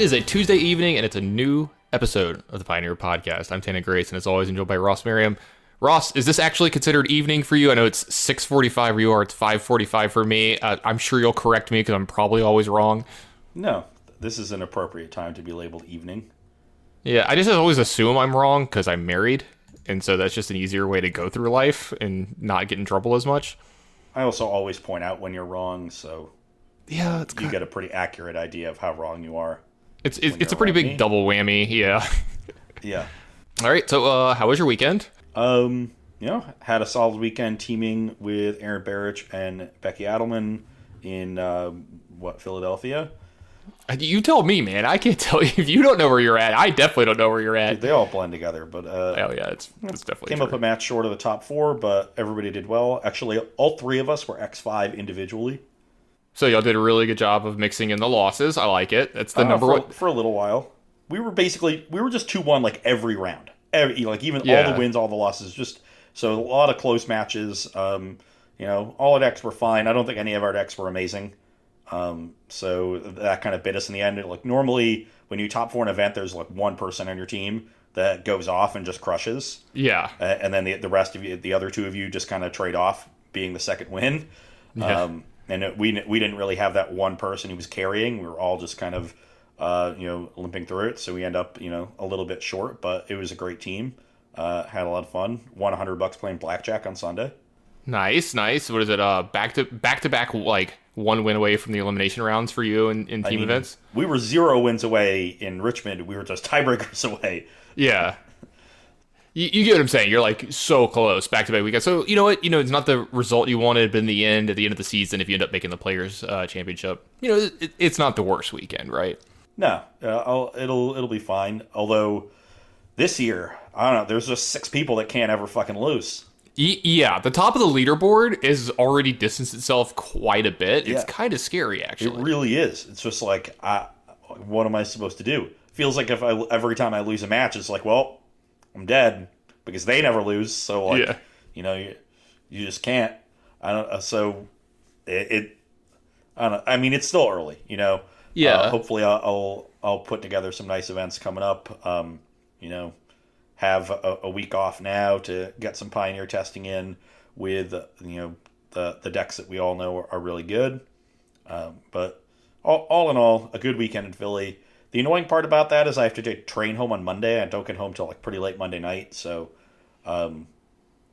It is a Tuesday evening, and it's a new episode of the Pioneer Podcast. I'm Tannon Grace, and as always, enjoyed by Ross Merriam. Ross, is this actually considered evening for you? I know it's 6:45 where you are. It's 5:45 for me. Uh, I'm sure you'll correct me because I'm probably always wrong. No, this is an appropriate time to be labeled evening. Yeah, I just always assume I'm wrong because I'm married, and so that's just an easier way to go through life and not get in trouble as much. I also always point out when you're wrong, so Yeah, it's you get a pretty accurate idea of how wrong you are. It's it's, it's a pretty big me. double whammy. Yeah. Yeah. All right. So, uh, how was your weekend? Um, you know, had a solid weekend teaming with Aaron Barich and Becky Adelman in uh, what Philadelphia. Uh, You tell me, man. I can't tell you if you don't know where you're at. I definitely don't know where you're at. They all blend together, but uh, Oh yeah, it's it's definitely came true. up a match short of the top four, but everybody did well. Actually, all three of us were X five individually. So y'all did a really good job of mixing in the losses. I like it. That's the Uh, number for, one. for a little while. We were basically we were just two one like every round, every, like even all the wins, all the losses. Just so a lot of close matches. Um, you know, all our decks were fine. I don't think any of our decks were amazing. Um, so that kind of bit us in the end. Like normally, when you top four an event, there's like one person on your team that goes off and just crushes, Yeah. uh, and then the the rest of you, the other two of you, just kind of trade off being the second win. Yeah. Um, and it, we we didn't really have that one person who was carrying. We were all just kind of uh, you know limping through it. So we end up you know a little bit short, but it was a great team. Uh, had a lot of fun. Won hundred bucks playing blackjack on Sunday. Nice, nice. What is it? Uh, back to back to back, like one win away from the elimination rounds for you in, in team mean, events. We were zero wins away in Richmond. We were just tiebreakers away. Yeah. You, you get what I'm saying. You're like so close back to back weekend. So you know what? You know it's not the result you wanted, but in the end, at the end of the season, if you end up making the Players uh, Championship, you know it, it's not the worst weekend, right? No, uh, I'll, it'll it'll be fine. Although this year, I don't know. There's just six people that can't ever fucking lose. Yeah, the top of the leaderboard is already distanced itself quite a bit. It's Yeah. kind of scary, actually. It really is. It's just like, I, what am I supposed to do? Feels like if I every time I lose a match, it's like, well, I'm dead because they never lose. So like, Yeah. you know, you, you just can't. I don't. uh, So it, it. I don't. I mean, it's still early. You know. Yeah. Uh, hopefully, I'll, I'll I'll put together some nice events coming up. Um, you know, have a, a week off now to get some pioneer testing in with you know the the decks that we all know are, are really good. Um, but all, all in all, a good weekend in Philly. The annoying part about that is I have to take train home on Monday. I don't get home till like pretty late Monday night. So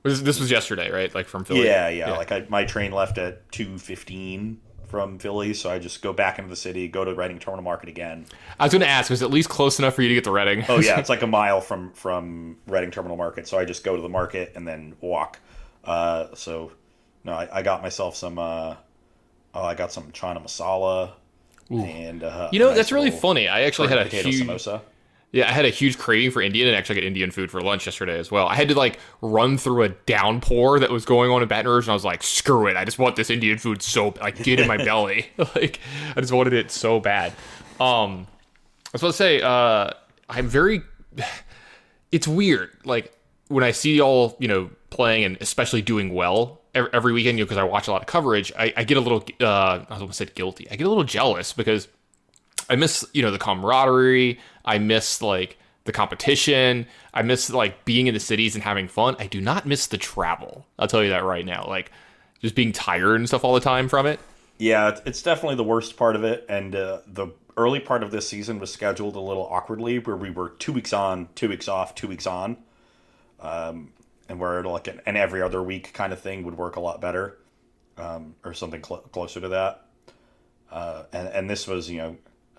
This, this was yesterday, right? Like from Philly. yeah, yeah. Like I, my train left at two fifteen from Philly, so I just go back into the city, go to Reading Terminal Market again. I was going to ask, was it at least close enough for you to get to Reading? Oh yeah, it's like a mile from from Reading Terminal Market, so I just go to the market and then walk. Uh, so no, I, I got myself some. Uh, oh, I got some chana masala. And uh, you know nice that's really funny. I actually had a huge, samosa. yeah, I had a huge craving for Indian, and actually got Indian food for lunch yesterday as well. I had to like run through a downpour that was going on in Baton Rouge, and I was like, screw it, I just want this Indian food so like get in my belly, like I just wanted it so bad. Um, I was about to say, uh, I'm very. It's weird, like when I see y'all, you know, playing and especially doing well every, weekend, you know, because I watch a lot of coverage. I, I get a little, uh, I almost said guilty. I get a little jealous because I miss, you know, the camaraderie. I miss like the competition. I miss like being in the cities and having fun. I do not miss the travel. I'll tell you that right now. Like just being tired and stuff all the time from it. Yeah, it's- it's definitely the worst part of it, and uh, the early part of this season was scheduled a little awkwardly, where we were two weeks on, two weeks off, two weeks on, um, and where like an, an every other week kind of thing would work a lot better, um, or something cl- closer to that. Uh, and and this was you know,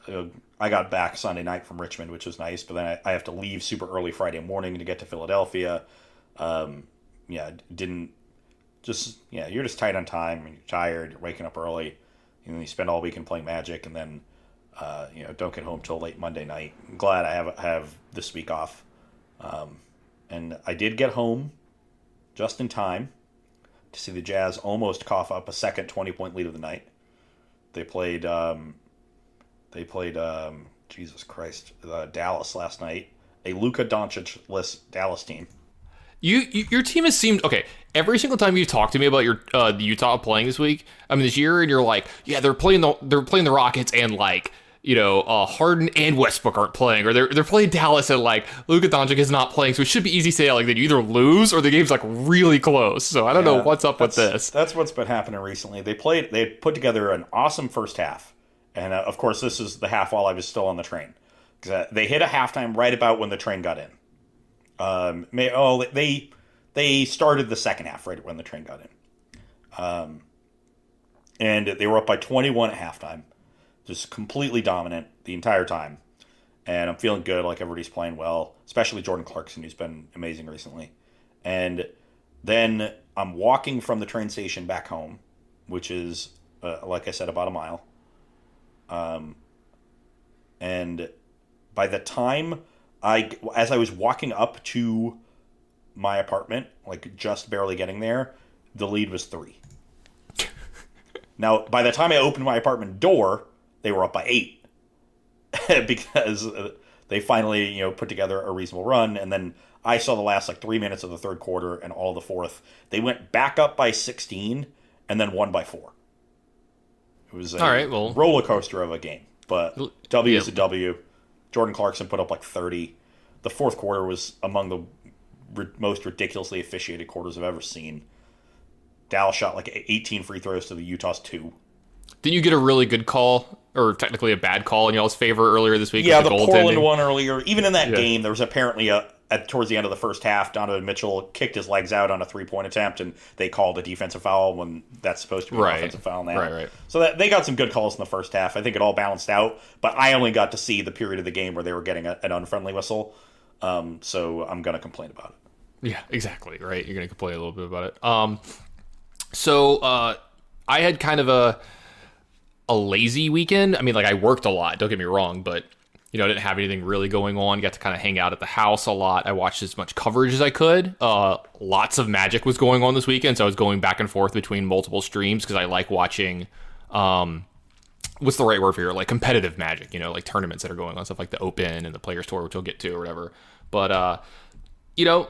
uh, I got back Sunday night from Richmond, which was nice, but then I, I have to leave super early Friday morning to get to Philadelphia. Um, yeah, didn't just yeah, you're just tight on time and you're tired, you're waking up early, and then you spend all weekend playing Magic, and then uh, you know don't get home till late Monday night. I'm glad I have have this week off, um, and I did get home just in time to see the Jazz almost cough up a second twenty point lead of the night. They played um, they played um, Jesus Christ uh, Dallas last night, a Luka Doncic less Dallas team. You, you your team has seemed okay. Every single time you talk to me about your uh, Utah playing this week, I mean this year, and you're like, yeah, they're playing the they're playing the Rockets, and like you know, uh, Harden and Westbrook aren't playing, or they're they're playing Dallas and like Luka Doncic is not playing, so it should be easy to say like you either lose or the game's like really close. So I don't know what's up with this. That's what's been happening recently. They played. They put together an awesome first half, and uh, of course, this is the half while I was still on the train. They hit a halftime right about when the train got in. Um, may, oh, they they started the second half right when the train got in, um, and they were up by twenty one at halftime, just completely dominant the entire time. And I'm feeling good, like everybody's playing well, especially Jordan Clarkson, who's been amazing recently. And then I'm walking from the train station back home, which is, uh, like I said, about a mile. Um, and by the time I, as I was walking up to my apartment, like just barely getting there, the lead was three. now, by the time I opened my apartment door, they were up by eight because they finally, you know, put together a reasonable run, and then I saw the last like three minutes of the third quarter and all the fourth. They went back up by sixteen and then won by four. It was a All right, well- roller coaster of a game, but w yeah. is a W. Jordan Clarkson put up like thirty. The fourth quarter was among the ri- most ridiculously officiated quarters I've ever seen. Dallas shot like 18 free throws to the Utah's two. Didn't you get a really good call, or technically a bad call in y'all's favor earlier this week? Yeah, the the, Portland goaltending? one earlier. Even in that Yeah. game, there was apparently a at towards the end of the first half, Donovan Mitchell kicked his legs out on a three point attempt, and they called a defensive foul when that's supposed to be Right. an offensive foul now. Right, right. So that, they got some good calls in the first half. I think it all balanced out, but I only got to see the period of the game where they were getting a, an unfriendly whistle. Um, so I'm going to complain about it. Yeah, exactly. Right. You're gonna complain a little bit about it. Um, so uh, I had kind of a a lazy weekend. I mean, like I worked a lot. Don't get me wrong, but you know, I didn't have anything really going on. Got to kind of hang out at the house a lot. I watched as much coverage as I could. Uh, lots of magic was going on this weekend, so I was going back and forth between multiple streams because I like watching. Um, what's the right word for here? Like competitive magic, you know, like tournaments that are going on, stuff like the Open and the Players Tour, which we'll get to or whatever. But uh, you know,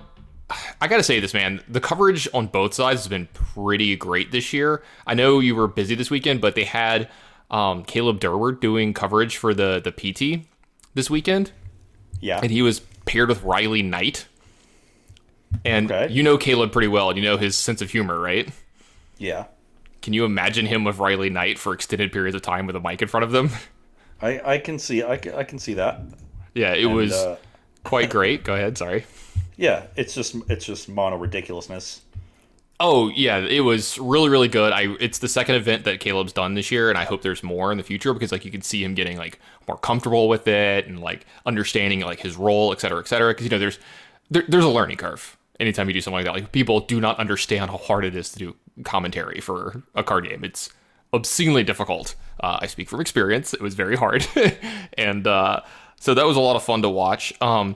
I gotta say this, man. The coverage on both sides has been pretty great this year. I know you were busy this weekend, but they had um, Caleb Durward doing coverage for the the PT this weekend, Yeah. and he was paired with Riley Knight. And Okay. you know Caleb pretty well, and you know his sense of humor, right? yeah. Can you imagine him with Riley Knight for extended periods of time with a mic in front of them? I, I can see I can, I can see that. yeah, it was uh, quite great. Go ahead, sorry. Yeah, it's just it's just mono ridiculousness. Oh yeah, it was really really good. I it's the second event that Caleb's done this year, and I hope there's more in the future because like you can see him getting like more comfortable with it and like understanding like his role, et cetera, et cetera. Because you know there's there, there's a learning curve anytime you do something like that. Like people do not understand how hard it is to do commentary for a card game. It's obscenely difficult. Uh, I speak from experience. It was very hard, and uh, so that was a lot of fun to watch. Um,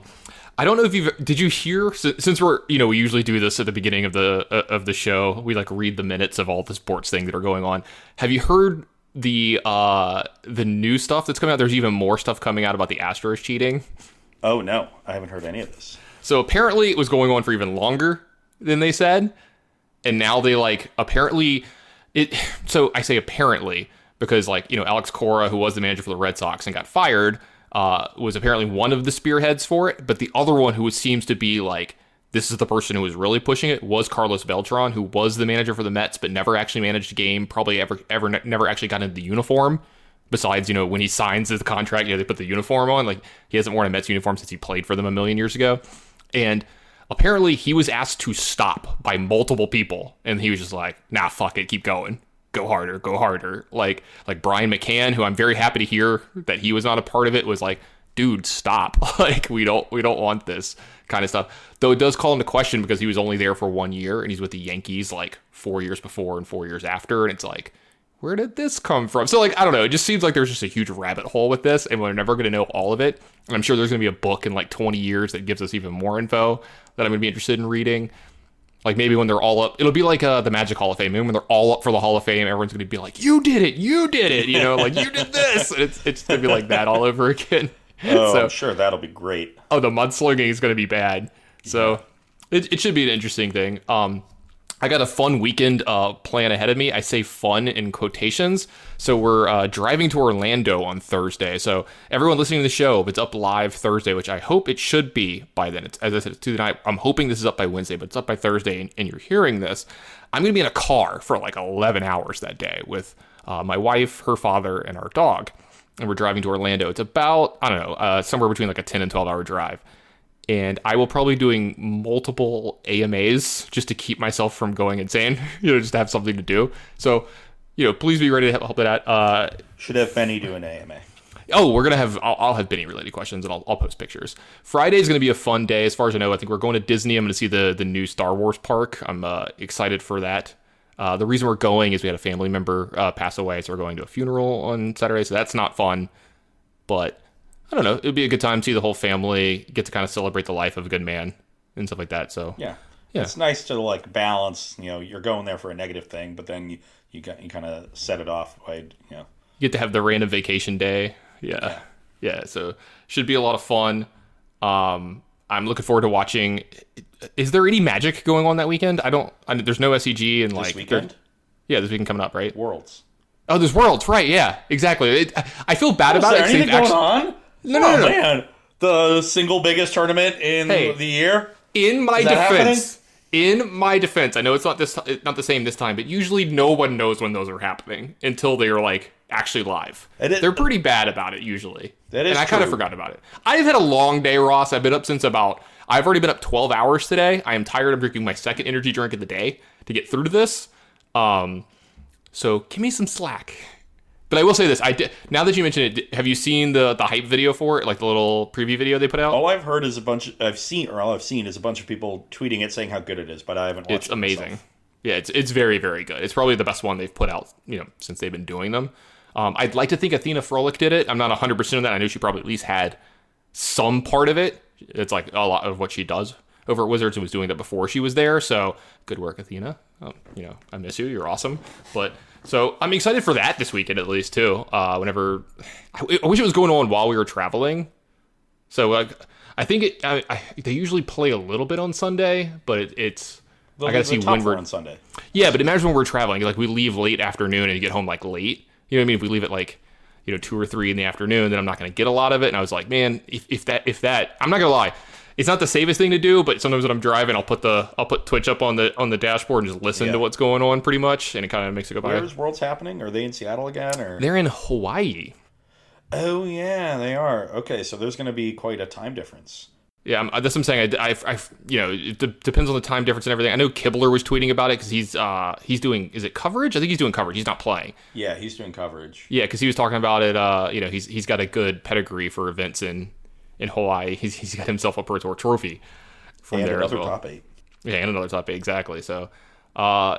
I don't know if you've did you hear since we're you know we usually do this at the beginning of the uh, of the show we like read the minutes of all the sports things that are going on. Have you heard the uh the new stuff that's coming out? There's even more stuff coming out about the Astros cheating. Oh no, I haven't heard any of this. So apparently it was going on for even longer than they said. And now they like apparently it so I say apparently because like, you know, Alex Cora, who was the manager for the Red Sox and got fired, uh, was apparently one of the spearheads for it. But the other one who seems to be like this is the person who was really pushing it was Carlos Beltran, who was the manager for the Mets, but never actually managed a game, probably ever ever never actually got into the uniform. Besides, you know, when he signs the contract, you know, they put the uniform on. Like he hasn't worn a Mets uniform since he played for them a million years ago. And apparently he was asked to stop by multiple people. And he was just like, nah, fuck it, keep going. Go harder, go harder. Like like Brian McCann, who I'm very happy to hear that he was not a part of it, was like, dude, stop. like we don't we don't want this kind of stuff. Though it does call into question because he was only there for one year and he's with the Yankees like four years before and four years after. And it's like, where did this come from? So like I don't know, it just seems like there's just a huge rabbit hole with this, and we're never going to know all of it. And I'm sure there's going to be a book in like 20 years that gives us even more info that I'm going to be interested in reading. Like maybe when they're all up, it'll be like uh, the Magic Hall of Fame. Maybe when they're all up for the Hall of Fame, everyone's going to be like, "You did it! You did it!" You know, like you did this. And it's it's going to be like that all over again. Oh, so I'm sure that'll be great. oh, the mudslinging is going to be bad. So it, it should be an interesting thing. Um, I got a fun weekend uh, plan ahead of me. I say fun in quotations. So we're uh, driving to Orlando on Thursday. So everyone listening to the show, if it's up live Thursday, which I hope it should be by then. It's, as I said, it's Tuesday night. I'm hoping this is up by Wednesday, but it's up by Thursday, and, and you're hearing this. I'm going to be in a car for like 11 hours that day with uh, my wife, her father, and our dog. And we're driving to Orlando. It's about, I don't know, uh, somewhere between like a 10 and 12 hour drive and I will probably be doing multiple AMAs just to keep myself from going insane. you know, just to have something to do. So, you know, please be ready to help that. Uh, Should have Benny do an AMA. Oh, we're gonna have. I'll, I'll have Benny related questions, and I'll, I'll post pictures. Friday is gonna be a fun day, as far as I know. I think we're going to Disney. I'm gonna see the the new Star Wars park. I'm uh, excited for that. Uh, the reason we're going is we had a family member uh, pass away, so we're going to a funeral on Saturday. So that's not fun, but I don't know. It'd be a good time to see the whole family get to kind of celebrate the life of a good man and stuff like that. So Yeah. Yeah. It's nice to like balance, you know, you're going there for a negative thing, but then you you, got, you kind of set it off by, you know. you get to have the random vacation day. Yeah. Yeah. So should be a lot of fun. Um, I'm looking forward to watching. Is there any magic going on that weekend? I don't. I, there's no SEG and This like weekend, Yeah, this weekend coming up, right? Worlds. Oh, there's Worlds, right? Yeah, exactly. It, I feel bad Is about it. anything they've going actually- on? No, no, oh, no, no. man. The single biggest tournament in Hey. the year? In my defense, in my defense, I know it's not this, it's not the same this time, but usually no one knows when those are happening until they are like actually live. It They're pretty bad about it usually. That is and I kind of forgot about it. I've had a long day, Ross. I've been up since about. I've already been up 12 hours today. I am tired of drinking my second energy drink of the day to get through to this. Um, so give me some slack. But I will say this: I did. Now that you mention it, have you seen the the hype video for it, like the little preview video they put out? All I've heard is a bunch. I've seen, or all I've seen is a bunch of people tweeting it, saying how good it is, but I haven't watched. it's it amazing. myself. Yeah, it's it's very very good. It's probably the best one they've put out, you know, since they've been doing them. Um, I'd like to think Athena Froehlich did it. I'm not 100 percent on that. I know she probably at least had some part of it. It's like a lot of what she does over at Wizards and was doing that before she was there. So good work, Athena. Um, you know, I miss you. You're awesome. But so I'm excited for that this weekend at least too. Uh, whenever I, I wish it was going on while we were traveling. So uh, I think it. I, I, they usually play a little bit on Sunday, but it, it's. The, I gotta see when we're on Sunday. yeah, but imagine when we're traveling, like we leave late afternoon and you get home like late. You know what I mean? If we leave at like, you know, two or three in the afternoon, then I'm not to get a lot of it. And I was like, man, if, if that, if that, I'm not gonna lie, it's not the safest thing to do. But sometimes when I'm driving, I'll put the, I'll put Twitch up on the on the dashboard and just listen Yeah. to what's going on, pretty much, and it kind of makes it go by. Where's Worlds happening? Are they in Seattle again? Or They're in Hawaii. oh yeah, they are. Okay, so there's going to be quite a time difference. Yeah, I'm, that's what I'm saying. I, I, I- you know, it de- depends on the time difference and everything. I know Kibler was tweeting about it because he's, uh, he's doing, is it coverage? I think he's doing coverage. He's not playing. Yeah, he's doing coverage. Yeah, because he was talking about it. Uh, you know, he's he's got a good pedigree for events in in Hawaii. He's he's got himself a Pro Tour trophy from And there as another well. top eight. Yeah, and another top eight exactly. So, uh,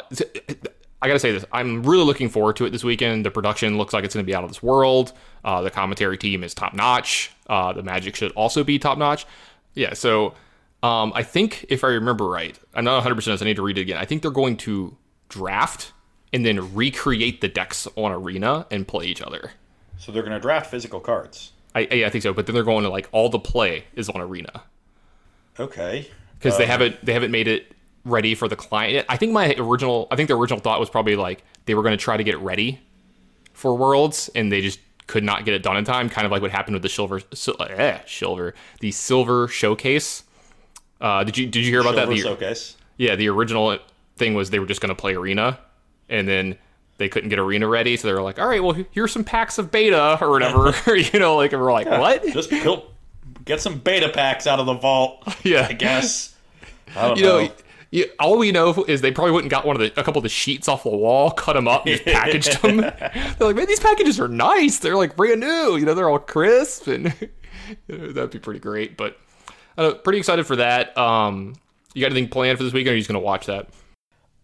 I gotta say this: I'm really looking forward to it this weekend. The production looks like it's going to be out of this world. Uh, the commentary team is top notch. Uh, the Magic should also be top notch. Yeah, so um, I think if I remember right, I'm not 100. percent I need to read it again. I think they're going to draft and then recreate the decks on Arena and play each other. So they're going to draft physical cards. I, yeah, I think so. But then they're going to like all the play is on Arena Okay. because they Um, haven't they haven't made it ready for the client. yet. I think my original I think the original thought was probably like they were going to try to get it ready for Worlds and they just could not get it done in time. Kind of like what happened with the silver sil- eh, silver the silver showcase. Uh, did you did you hear about Silver that? The, showcase. yeah, the original thing was they were just going to play Arena, and then they couldn't get Arena ready, so they were like, "All right, well, here's some packs of beta or whatever." you know, like and we're like, "What?" Just get some beta packs out of the vault. Yeah. I guess. I don't You know, know. you, all we know is they probably and got one of the a couple of the sheets off the wall, cut them up, and just packaged them. They're like, man, these packages are nice. They're like brand new. You know, they're all crisp, and you know, that'd be pretty great. But uh, pretty excited for that. Um, you got anything planned for this weekend? Or are you just gonna watch that?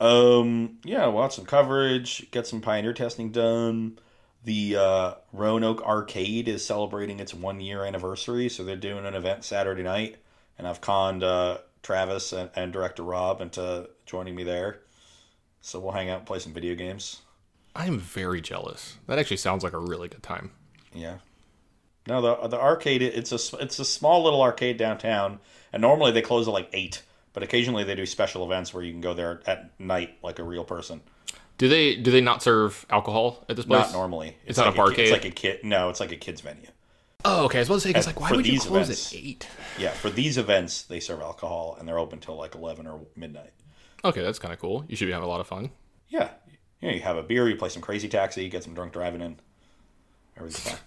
Um, yeah, watch some coverage, get some pioneer testing done. The uh, Roanoke Arcade is celebrating its one year anniversary, so they're doing an event Saturday night, and I've conned uh, Travis and, and director Rob into joining me there. So we'll hang out and play some video games. I am very jealous. That actually sounds like a really good time. Yeah. No, the the arcade it's a it's a small little arcade downtown, and normally they close at like eight, But occasionally they do special events where you can go there at night like a real person. Do they do they not serve alcohol at this place? Not normally. It's not like a barcade? It's like a kid. No, it's like a kids venue. Oh, okay. I was about to say, And like, why would you close events- at eight? Yeah, for these events they serve alcohol and they're open till like eleven or midnight. Okay, that's kind of cool. You should be having a lot of fun. Yeah, you know, you have a beer, you play some crazy taxi, get some drunk driving in. Everything's fine.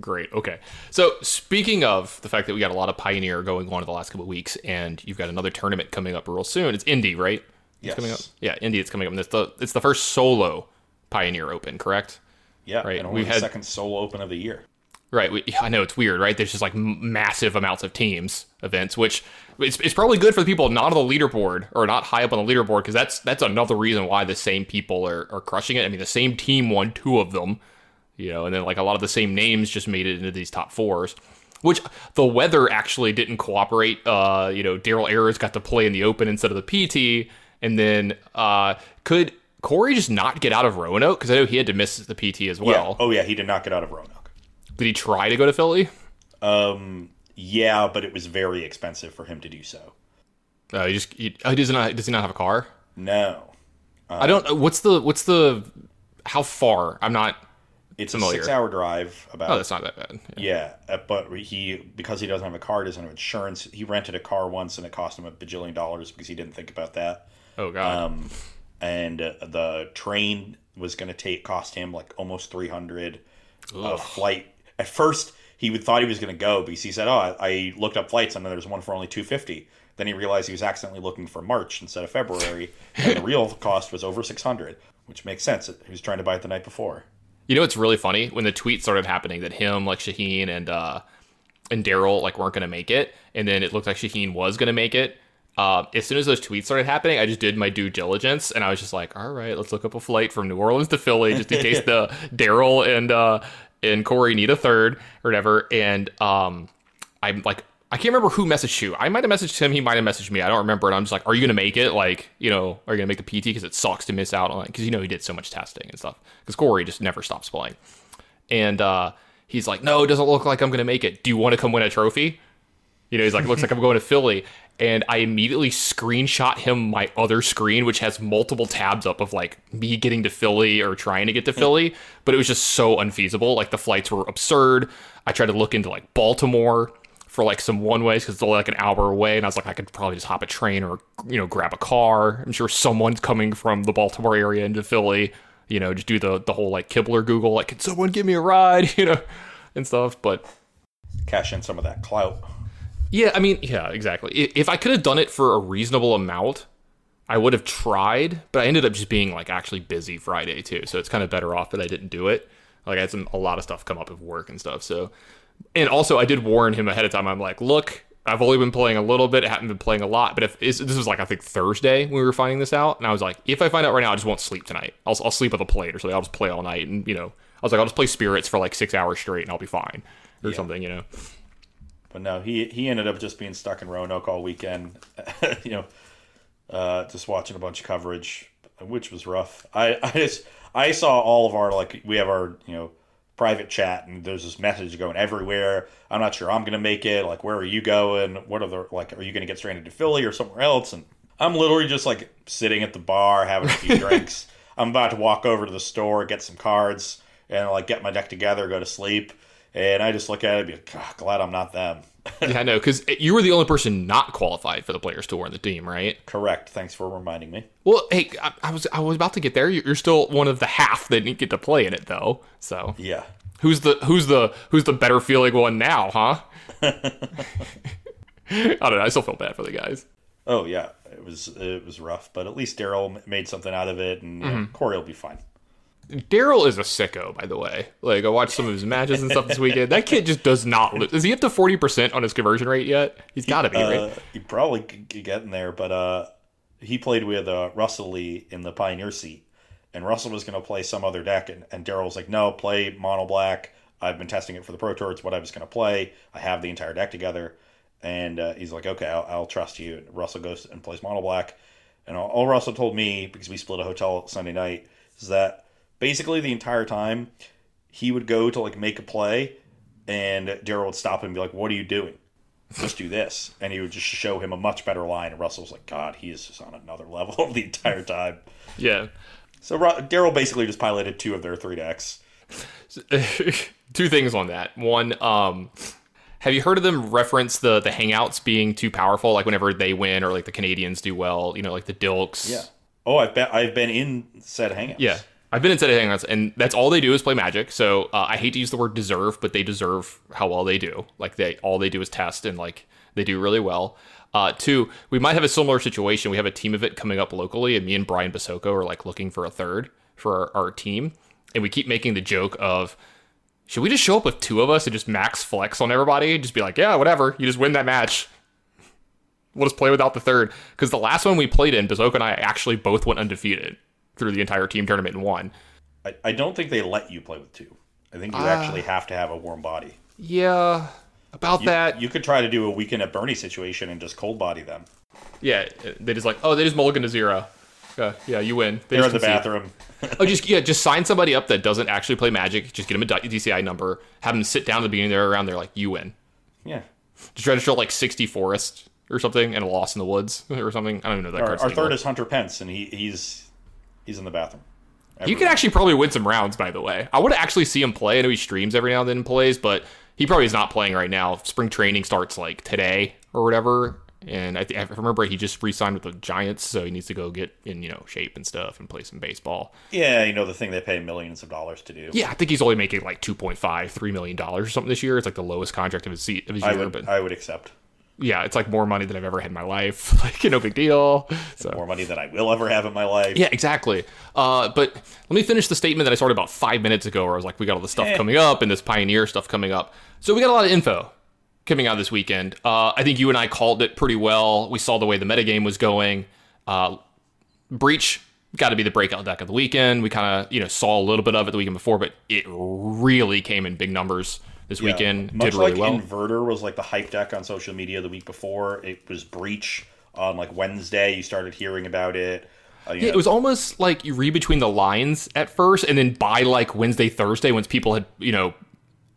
Great. Okay. So speaking of the fact that we got a lot of Pioneer going on in the last couple of weeks, and you've got another tournament coming up real soon. It's Indy, right? It's Yes. coming up. Yeah, Indy. It's coming up. And it's the it's the first solo Pioneer Open, correct? Yeah, Right, we the had- second solo open of the year. Right. We, I know it's weird, right? There's just like massive amounts of teams events, which it's, it's probably good for the people not on the leaderboard or not high up on the leaderboard because that's that's another reason why the same people are, are crushing it. I mean, the same team won two of them, you know, and then like a lot of the same names just made it into these top fours. Which the weather actually didn't cooperate. Uh, you know, Daryl Ayers got to play in the Open instead of the PT, and then uh, could Corey just not get out of Roanoke? Because I know he had to miss the PT as well. yeah. Oh yeah, he did not get out of Roanoke. Did he try to go to Philly? Um, yeah, but it was very expensive for him to do so. Uh, he just he, oh, he does not does he not have a car? No, I don't. What's the what's the how far? I'm not. It's Familiar. a six-hour drive. About Oh, that's not that bad. yeah, uh, but he because he doesn't have a car, doesn't have insurance. He rented a car once, and it cost him a bajillion dollars because he didn't think about that. Oh god. Um, and uh, the train was going to take cost him like almost three hundred. A flight at first he would thought he was going to go because he said, "Oh, I, I looked up flights and there's one for only two fifty. Then he realized he was accidentally looking for March instead of February, and the real cost was over six hundred, which makes sense. He was trying to buy it the night before. You know what's really funny when the tweets started happening that him like Shaheen and uh and Daryl like weren't gonna make it, and then it looked like Shaheen was gonna make it. Uh, as soon as those tweets started happening, I just did my due diligence, and I was just like, "All right, let's look up a flight from New Orleans to Philly, just in case the Daryl and uh, and Corey need a third or whatever." And um, I'm like, I can't remember who messaged who. I might have messaged him. He might have messaged me. I don't remember. And I'm just like, "Are you gonna make it? Like, you know, are you gonna make the PT? Because it sucks to miss out on it. Because you know he did so much testing and stuff. Because Corey just never stops playing." And uh, he's like, "No, it doesn't look like I'm gonna make it. Do you want to come win a trophy?" You know, he's like, It looks like I'm going to Philly. And I immediately screenshot him my other screen, which has multiple tabs up of like me getting to Philly or trying to get to Philly. But it was just so unfeasible. Like the flights were absurd. I tried to look into like Baltimore for like some one ways because it's only like an hour away. And I was like, I could probably just hop a train or, you know, grab a car. I'm sure someone's coming from the Baltimore area into Philly, you know, just do the, the whole like Kibler Google, like, can someone give me a ride, you know, and stuff. But Cash in some of that clout. yeah, I mean, yeah, exactly. If I could have done it for a reasonable amount, I would have tried, but I ended up just being like actually busy Friday too. So it's kind of better off that I didn't do it. Like I had some a lot of stuff come up with work and stuff. So, and also I did warn him ahead of time. I'm like, look, I've only been playing a little bit. I haven't been playing a lot. But if this was like I think Thursday when we were finding this out, and I was like, if I find out right now, I just won't sleep tonight. I'll I'll sleep with a plate or something. I'll just play all night, and you know, I was like, I'll just play spirits for like six hours straight, and I'll be fine or something. You know. But no, he he ended up just being stuck in Roanoke all weekend. you know, uh, just watching a bunch of coverage, which was rough. I I just I saw all of our like we have our you know private chat and there's this message going everywhere. I'm not sure I'm gonna make it. Like, where are you going? What are the like? Are you gonna get stranded to Philly or somewhere else? And I'm literally just like sitting at the bar having a few drinks. I'm about to walk over to the store, get some cards, and like get my deck together, go to sleep. And I just look at it and be like, "God, glad I'm not them. yeah, I know, because you were the only person not qualified for the Players Tour in the team, right? Correct. Thanks for reminding me. Well, hey, I, I was I was about to get there. You're still one of the half that didn't get to play in it, though. So Yeah. who's the who's the who's the better feeling one now, huh? I don't know. I still feel bad for the guys. Oh yeah. It was it was rough, but at least Daryl made something out of it, and you know, mm-hmm. Corey will be fine. Daryl is a sicko, by the way. Like I watched some of his matches and stuff this weekend. That kid just does not. Lose. Is he up to forty percent on his conversion rate yet? He's got to be, Uh, right? he probably could could get in there, but uh, he played with uh, Russell Lee in the Pioneer seat, and Russell was going to play some other deck, and, and Daryl was like, "No, play Mono Black. I've been testing it for the Pro Tour. It's what I was going to play. I have the entire deck together." And uh, he's like, "Okay, I'll, I'll trust you." And Russell goes and plays Mono Black, and all, all Russell told me because we split a hotel Sunday night is that basically the entire time he would go to like make a play, and Daryl would stop him and be like, "What are you doing?" just do this, and he would just show him a much better line. And Russell's like, God, he is just on another level the entire time. Yeah. So Daryl basically just piloted two of their three decks. two things on that. One, um, have you heard of them reference the the hangouts being too powerful? Like whenever they win, or like the Canadians do well, you know, like the Dilks. Yeah. Oh, I've been I've been in said hangouts. Yeah. I've been in said hangouts, and that's all they do is play Magic. So uh, I hate to use the word deserve, but they deserve how well they do. Like they all they do is test, and like they do really well. Uh, two, we might have a similar situation. We have a team of it coming up locally, and me and Brian Basoko are like looking for a third for our, our team, and we keep making the joke of should we just show up with two of us and just max flex on everybody? Just be like, yeah, whatever. You just win that match. We'll just play without the third. Because the last one we played in, Bazooka and I actually both went undefeated through the entire team tournament and won. I, I don't think they let you play with two. I think you uh, actually have to have a warm body. Yeah, about you, that. You could try to do a weekend at Bernie situation and just cold body them. Yeah, they just like, oh, they just mulligan to zero. Yeah, yeah, you win. They are in the bathroom. oh, just yeah, just sign somebody up that doesn't actually play Magic. Just get them a DCI number. Have them sit down at the beginning there around there like you win. Yeah. Just try to show like sixty forest or something and a loss in the woods or something. I don't even know that. Our, our third is Hunter Pence, and he, he's he's in the bathroom. Everywhere. You could actually probably win some rounds, by the way. I would actually see him play. I know he streams every now and then and plays, but he probably is not playing right now. Spring training starts like today or whatever, and I, th- I remember he just re-signed with the Giants, so he needs to go get in you know shape and stuff and play some baseball. Yeah, you know the thing they pay millions of dollars to do. Yeah, I think he's only making like 2.5, 3 million dollars or something this year. It's like the lowest contract of his seat of his I year. Would, but I would accept. Yeah, it's like more money than I've ever had in my life. like no big deal. So more money than I will ever have in my life. Yeah, exactly. Uh, but let me finish the statement that I started about five minutes ago, where I was like, we got all this stuff eh. coming up and this Pioneer stuff coming up. So we got a lot of info coming out this weekend. Uh, I think you and I called it pretty well. We saw the way the metagame was going. Uh, Breach got to be the breakout deck of the weekend. We kind of you know saw a little bit of it the weekend before, but it really came in big numbers this yeah, weekend. Much did really like well. Inverter was like the hype deck on social media the week before. It was Breach on like Wednesday. You started hearing about it. Uh, yeah, know. it was almost like you read between the lines at first, and then by like Wednesday, Thursday, once people had you know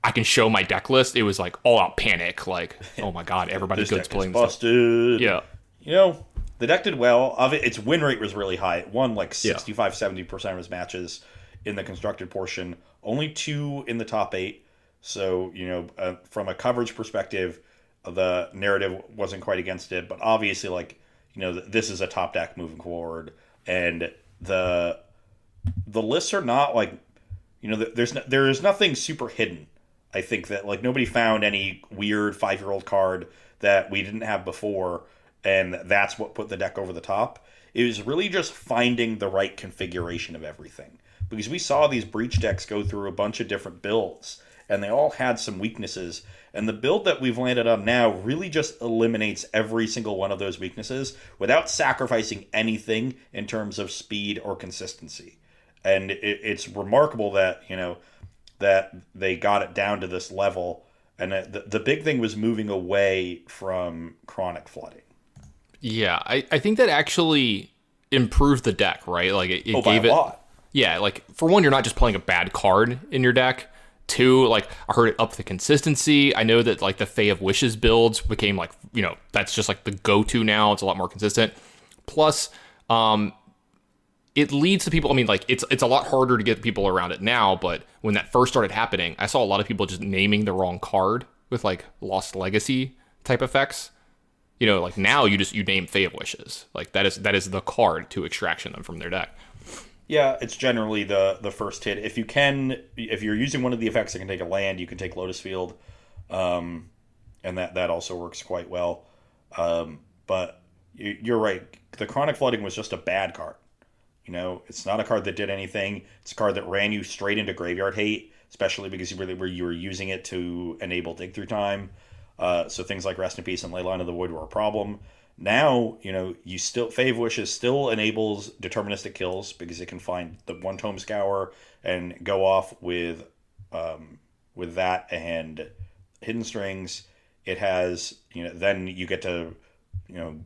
I can show my deck list, it was like all out panic. Like, oh my god, everybody good's playing. Busted. Yeah. You know, the deck did well. Of it, its win rate was really high. It won like 65, 70 percent of his matches in the constructed portion. Only two in the top eight. So you know, uh, from a coverage perspective, the narrative wasn't quite against it. But obviously, like you know, this is a top deck moving forward, and the the lists are not like you know, there's no, there is nothing super hidden I think that like nobody found any weird five year old card that we didn't have before, and that's what put the deck over the top. It was really just finding the right configuration of everything because we saw these breach decks go through a bunch of different builds and they all had some weaknesses. And the build that we've landed on now really just eliminates every single one of those weaknesses without sacrificing anything in terms of speed or consistency. And it, it's remarkable that, you know, that they got it down to this level. And the, the big thing was moving away from chronic flooding. Yeah, I, I think that actually improved the deck, right? Like it, it oh, gave it. Lot. Yeah, like for one, you're not just playing a bad card in your deck. Two, like I heard it up the consistency. I know that like the Fae of Wishes builds became like you know that's just like the go to now. It's a lot more consistent. Plus, um, it leads to people. I mean, like it's it's a lot harder to get people around it now, but when that first started happening, I saw a lot of people just naming the wrong card with like Lost Legacy type effects. You know, like now you just you name Fae of Wishes. Like that is that is the card to extraction them from their deck. Yeah, it's generally the the first hit. If you can, if you're using one of the effects that can take a land, you can take Lotus Field, um, and that that also works quite well. Um, but you, are right. The Chronic Flooding was just a bad card. You know, it's not a card that did anything. It's a card that ran you straight into graveyard hate, especially because you really were you were using it to enable dig through time. Uh, so things like Rest in Peace and Leyline of the Void were a problem. Now, you know, you still of Wishes still enables deterministic kills because it can find the one tome scour and go off with um, with that and hidden strings. It has you know then you get to you know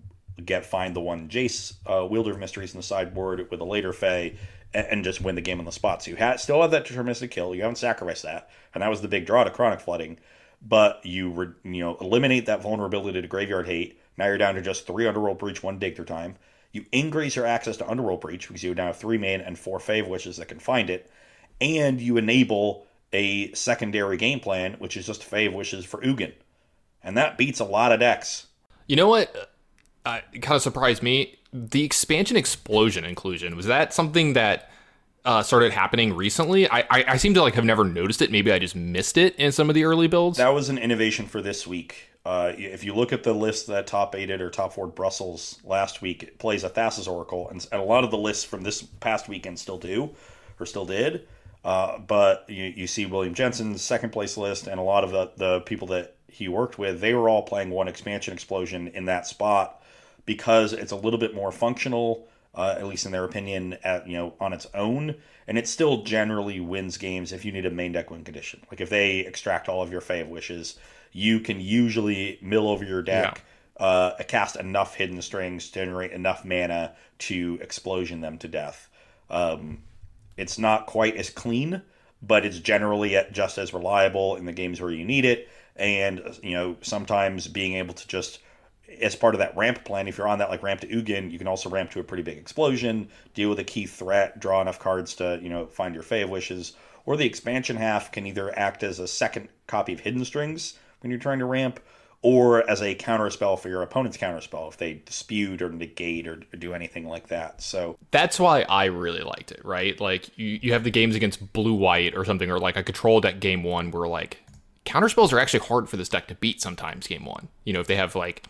get find the one Jace uh, Wielder of Mysteries in the sideboard with a later Fae and, and, just win the game on the spot. So you ha- still have that deterministic kill. You haven't sacrificed that, and that was the big draw to Chronic Flooding. but you re, you know eliminate that vulnerability to graveyard hate. Now you're down to just three Underworld Breach, one Dig Through Time. You increase your access to Underworld Breach because you now have three main and four Fae of Wishes that can find it, and you enable a secondary game plan, which is just Fae of Wishes for Ugin, and that beats a lot of decks. You know what? Uh, it kind of surprised me. The expansion explosion inclusion was that something that uh, started happening recently. I, I, I seem to like have never noticed it. Maybe I just missed it in some of the early builds. That was an innovation for this week. Uh, if you look at the list that top aided or top four Brussels last week, it plays a Thassa's Oracle, and, and a lot of the lists from this past weekend still do, or still did. Uh, but you, you see William Jensen's second place list, and a lot of the, the people that he worked with, they were all playing one expansion explosion in that spot because it's a little bit more functional uh, at least in their opinion, at you know on its own, and it still generally wins games if you need a main deck win condition. Like if they extract all of your Fae of wishes, you can usually mill over your deck, yeah. uh, cast enough hidden strings, to generate enough mana to explosion them to death. Um, it's not quite as clean, but it's generally just as reliable in the games where you need it. And you know sometimes being able to just as part of that ramp plan, if you're on that like ramp to Ugin, you can also ramp to a pretty big explosion, deal with a key threat, draw enough cards to you know find your Fae of wishes. Or the expansion half can either act as a second copy of Hidden Strings when you're trying to ramp, or as a counter spell for your opponent's counter spell if they dispute or negate or, do anything like that. So that's why I really liked it, right? Like you, you have the games against blue white or something, or like a control deck game one where like counter spells are actually hard for this deck to beat sometimes game one. You know, if they have like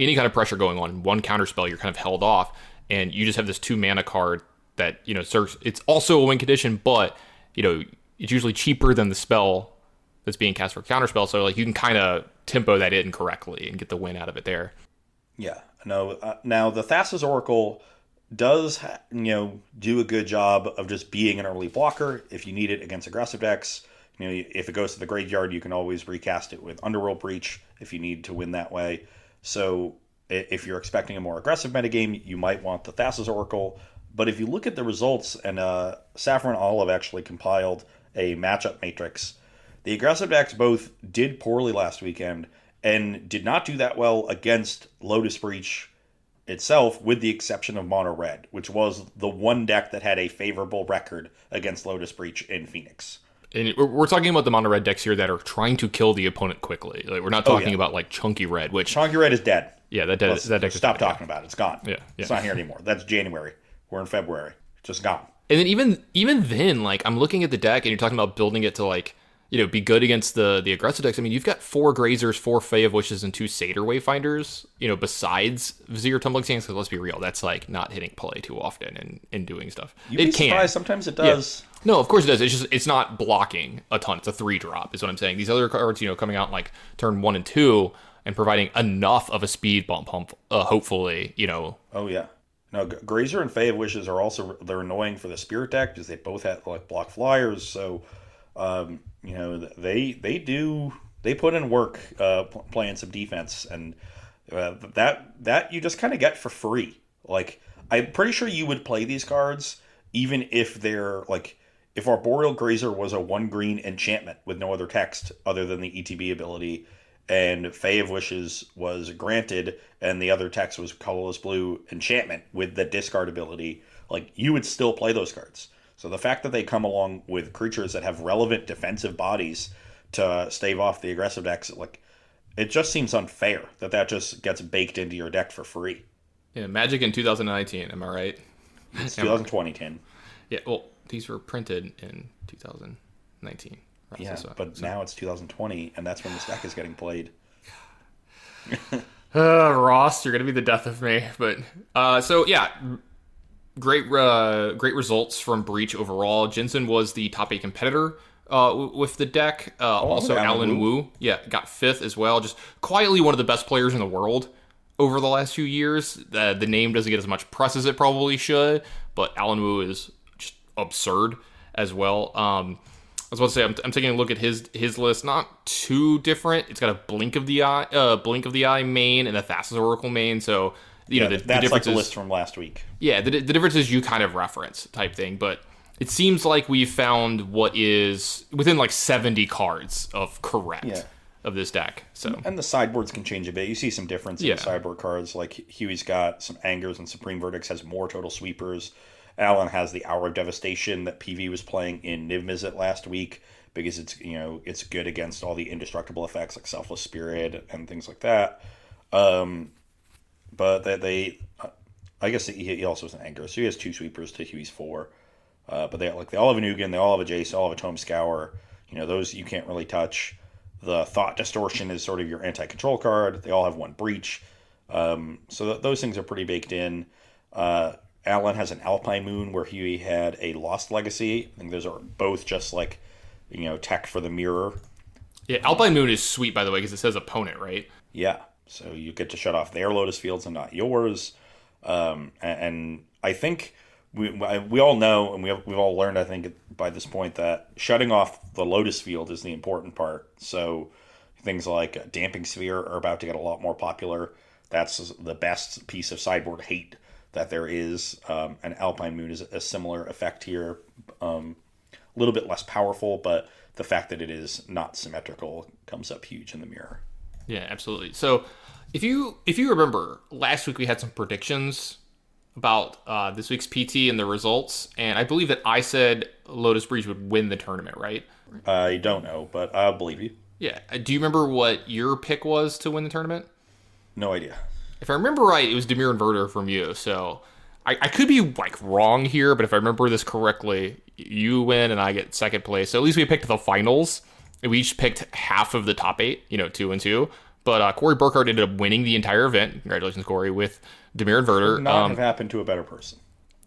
any kind of pressure going on, one counter spell, you're kind of held off, and you just have this two mana card that you know serves. It's also a win condition, but you know it's usually cheaper than the spell that's being cast for counter spell. So like you can kind of tempo that in correctly and get the win out of it there. Yeah. No. Uh, now the Thassa's Oracle does you know do a good job of just being an early blocker if you need it against aggressive decks. You know, if it goes to the graveyard, you can always recast it with Underworld Breach if you need to win that way. So if you're expecting a more aggressive metagame, you might want the Thassa's Oracle. But if you look at the results, and uh, Saffron Olive actually compiled a matchup matrix, the aggressive decks both did poorly last weekend and did not do that well against Lotus Breach itself, with the exception of Mono Red, which was the one deck that had a favorable record against Lotus Breach in Phoenix and we're talking about the mono red decks here that are trying to kill the opponent quickly. Like we're not talking oh, yeah. about like chunky red, which chunky red is dead. Yeah, that dead, that deck. Stop talking about it. It's gone. Yeah, yeah, it's not here anymore. That's January. We're in February. It's just gone. And then even even then, like I'm looking at the deck, and you're talking about building it to like you know be good against the the aggressive decks. I mean, you've got four Grazers, four Fae of Wishes, and two Satyr Wayfinders. You know, besides Vizier Tumbling Sands, because let's be real, that's like not hitting play too often and and doing stuff. You'd it can. Sometimes it does. Yeah. No, of course it does. It's just it's not blocking a ton. It's a three drop, is what I'm saying. These other cards, you know, coming out like turn one and two and providing enough of a speed bump, pump, uh, hopefully, you know. Oh yeah. No, Grazer and Fae of Wishes are also they're annoying for the Spirit deck because they both have like block flyers. So, um, you know, they they do they put in work uh, playing some defense, and uh, that that you just kind of get for free. Like I'm pretty sure you would play these cards even if they're like if Arboreal Grazer was a one green enchantment with no other text other than the ETB ability, and Fae of Wishes was granted, and the other text was colorless blue enchantment with the discard ability, like you would still play those cards. So the fact that they come along with creatures that have relevant defensive bodies to stave off the aggressive decks, like it just seems unfair that that just gets baked into your deck for free. Yeah, Magic in 2019. Am I right? It's 2020, Tim. Yeah, well, these were printed in 2019. Right? Yeah, so, but so. now it's 2020, and that's when this deck is getting played. uh, Ross, you're gonna be the death of me. But uh, so yeah, great, uh, great results from Breach overall. Jensen was the top eight competitor. Uh, with the deck, uh, oh, also Allen Wu. Wu, yeah, got fifth as well. Just quietly one of the best players in the world over the last few years. Uh, the name doesn't get as much press as it probably should, but Allen Wu is just absurd as well. Um, I was about to say I'm, I'm, taking a look at his his list. Not too different. It's got a blink of the eye, uh, blink of the eye main and a Thassa's Oracle main. So you yeah, know the, that's the like the list from last week. Yeah, the, the difference is you kind of reference type thing, but it seems like we found what is within like 70 cards of correct. Yeah. of this deck. So And the sideboards can change a bit. You see some difference Yeah. in the sideboard cards. Like Huey's got some angers and Supreme Verdicts has more total sweepers. Allen has the Hour of Devastation that PV was playing in Niv Mizzet last week because it's you know it's good against all the indestructible effects like Selfless Spirit and things like that. Um, but that they, I guess he, he also has an anchor, so he has two sweepers to Huey's four. Uh, but they like they all have a Nugan, they all have a Jace, they all have a Tome Scour. You know those you can't really touch. The Thought Distortion is sort of your anti-control card. They all have one breach, um, so th- those things are pretty baked in. Uh, Allen has an Alpine Moon where Huey had a Lost Legacy. I think those are both just like you know tech for the mirror. yeah, Alpine Moon is sweet by the way because it says opponent, right? Yeah, so you get to shut off their Lotus Fields and not yours. Um, and, I think we we all know, and we have, we've all learned, I think, by this point that shutting off the Lotus Field is the important part. So things like Damping Sphere are about to get a lot more popular. That's the best piece of sideboard hate that there is. Um, and Alpine Moon is a similar effect here. Um, a little bit less powerful, but the fact that it is not symmetrical comes up huge in the mirror. Yeah, absolutely. So if you if you remember last week we had some predictions about uh, this week's PT and the results, and I believe that I said Lotus Breach would win the tournament, right? I don't know, but I'll believe you. Yeah. Uh, Do you remember what your pick was to win the tournament? No idea. If I remember right, it was Dimir Inverter from you. So I, I could be like wrong here, but if I remember this correctly, you win and I get second place. So at least we picked the finals. We each picked half of the top eight, you know, two and two. But uh, Corey Burkhardt ended up winning the entire event. Congratulations, Corey, with Dimir Inverter. Not Um, have happened to a better person.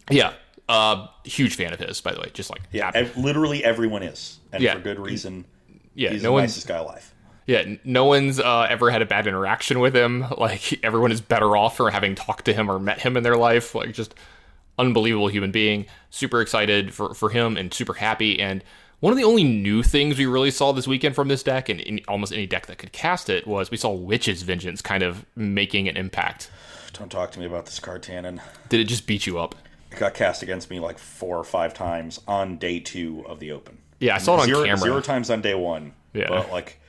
yeah. Uh, huge fan of his, by the way. Just like Yeah, ev- literally everyone is, and Yeah. for good reason. yeah. He's no the one's nicest guy alive. Yeah, no one's uh, ever had a bad interaction with him. Like everyone is better off for having talked to him or met him in their life. Like just unbelievable human being. Super excited for for him and super happy. And one of the only new things we really saw this weekend from this deck, and in almost any deck that could cast it, was we saw Witch's Vengeance kind of making an impact. Don't talk to me about this card, Tannon. Did it just beat you up? It got cast against me like four or five times on day two of the Open. Yeah, I saw it on zero, camera. Zero times on day one. Yeah. But like,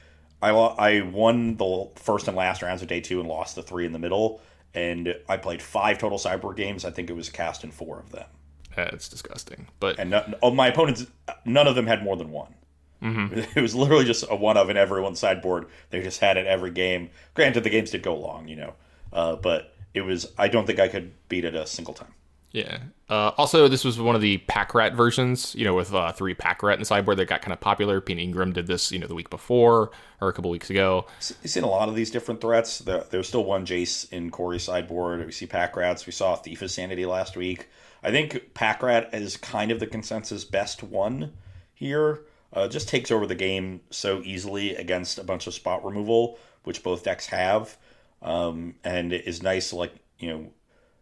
I I won the first and last rounds of day two and lost the three in the middle. And I played five total cyber games. I think it was cast in four of them. That's disgusting. But and no, of my opponents, none of them had more than one. Mm-hmm. It was literally just a one of in everyone's sideboard. They just had it every game. Granted, the games did go long, you know, uh, but it was. I don't think I could beat it a single time. Yeah. Uh, also, this was one of the pack rat versions, you know, with uh, three pack rat in the sideboard that got kind of popular. Pete Ingram did this, you know, the week before or a couple weeks ago. You've seen a lot of these different threats. There, there's still one Jace in Corey's sideboard. We see pack rats. We saw Thief of Sanity last week. I think pack rat is kind of the consensus best one here. Uh, just takes over the game so easily against a bunch of spot removal, which both decks have, um, and it is nice. Like you know,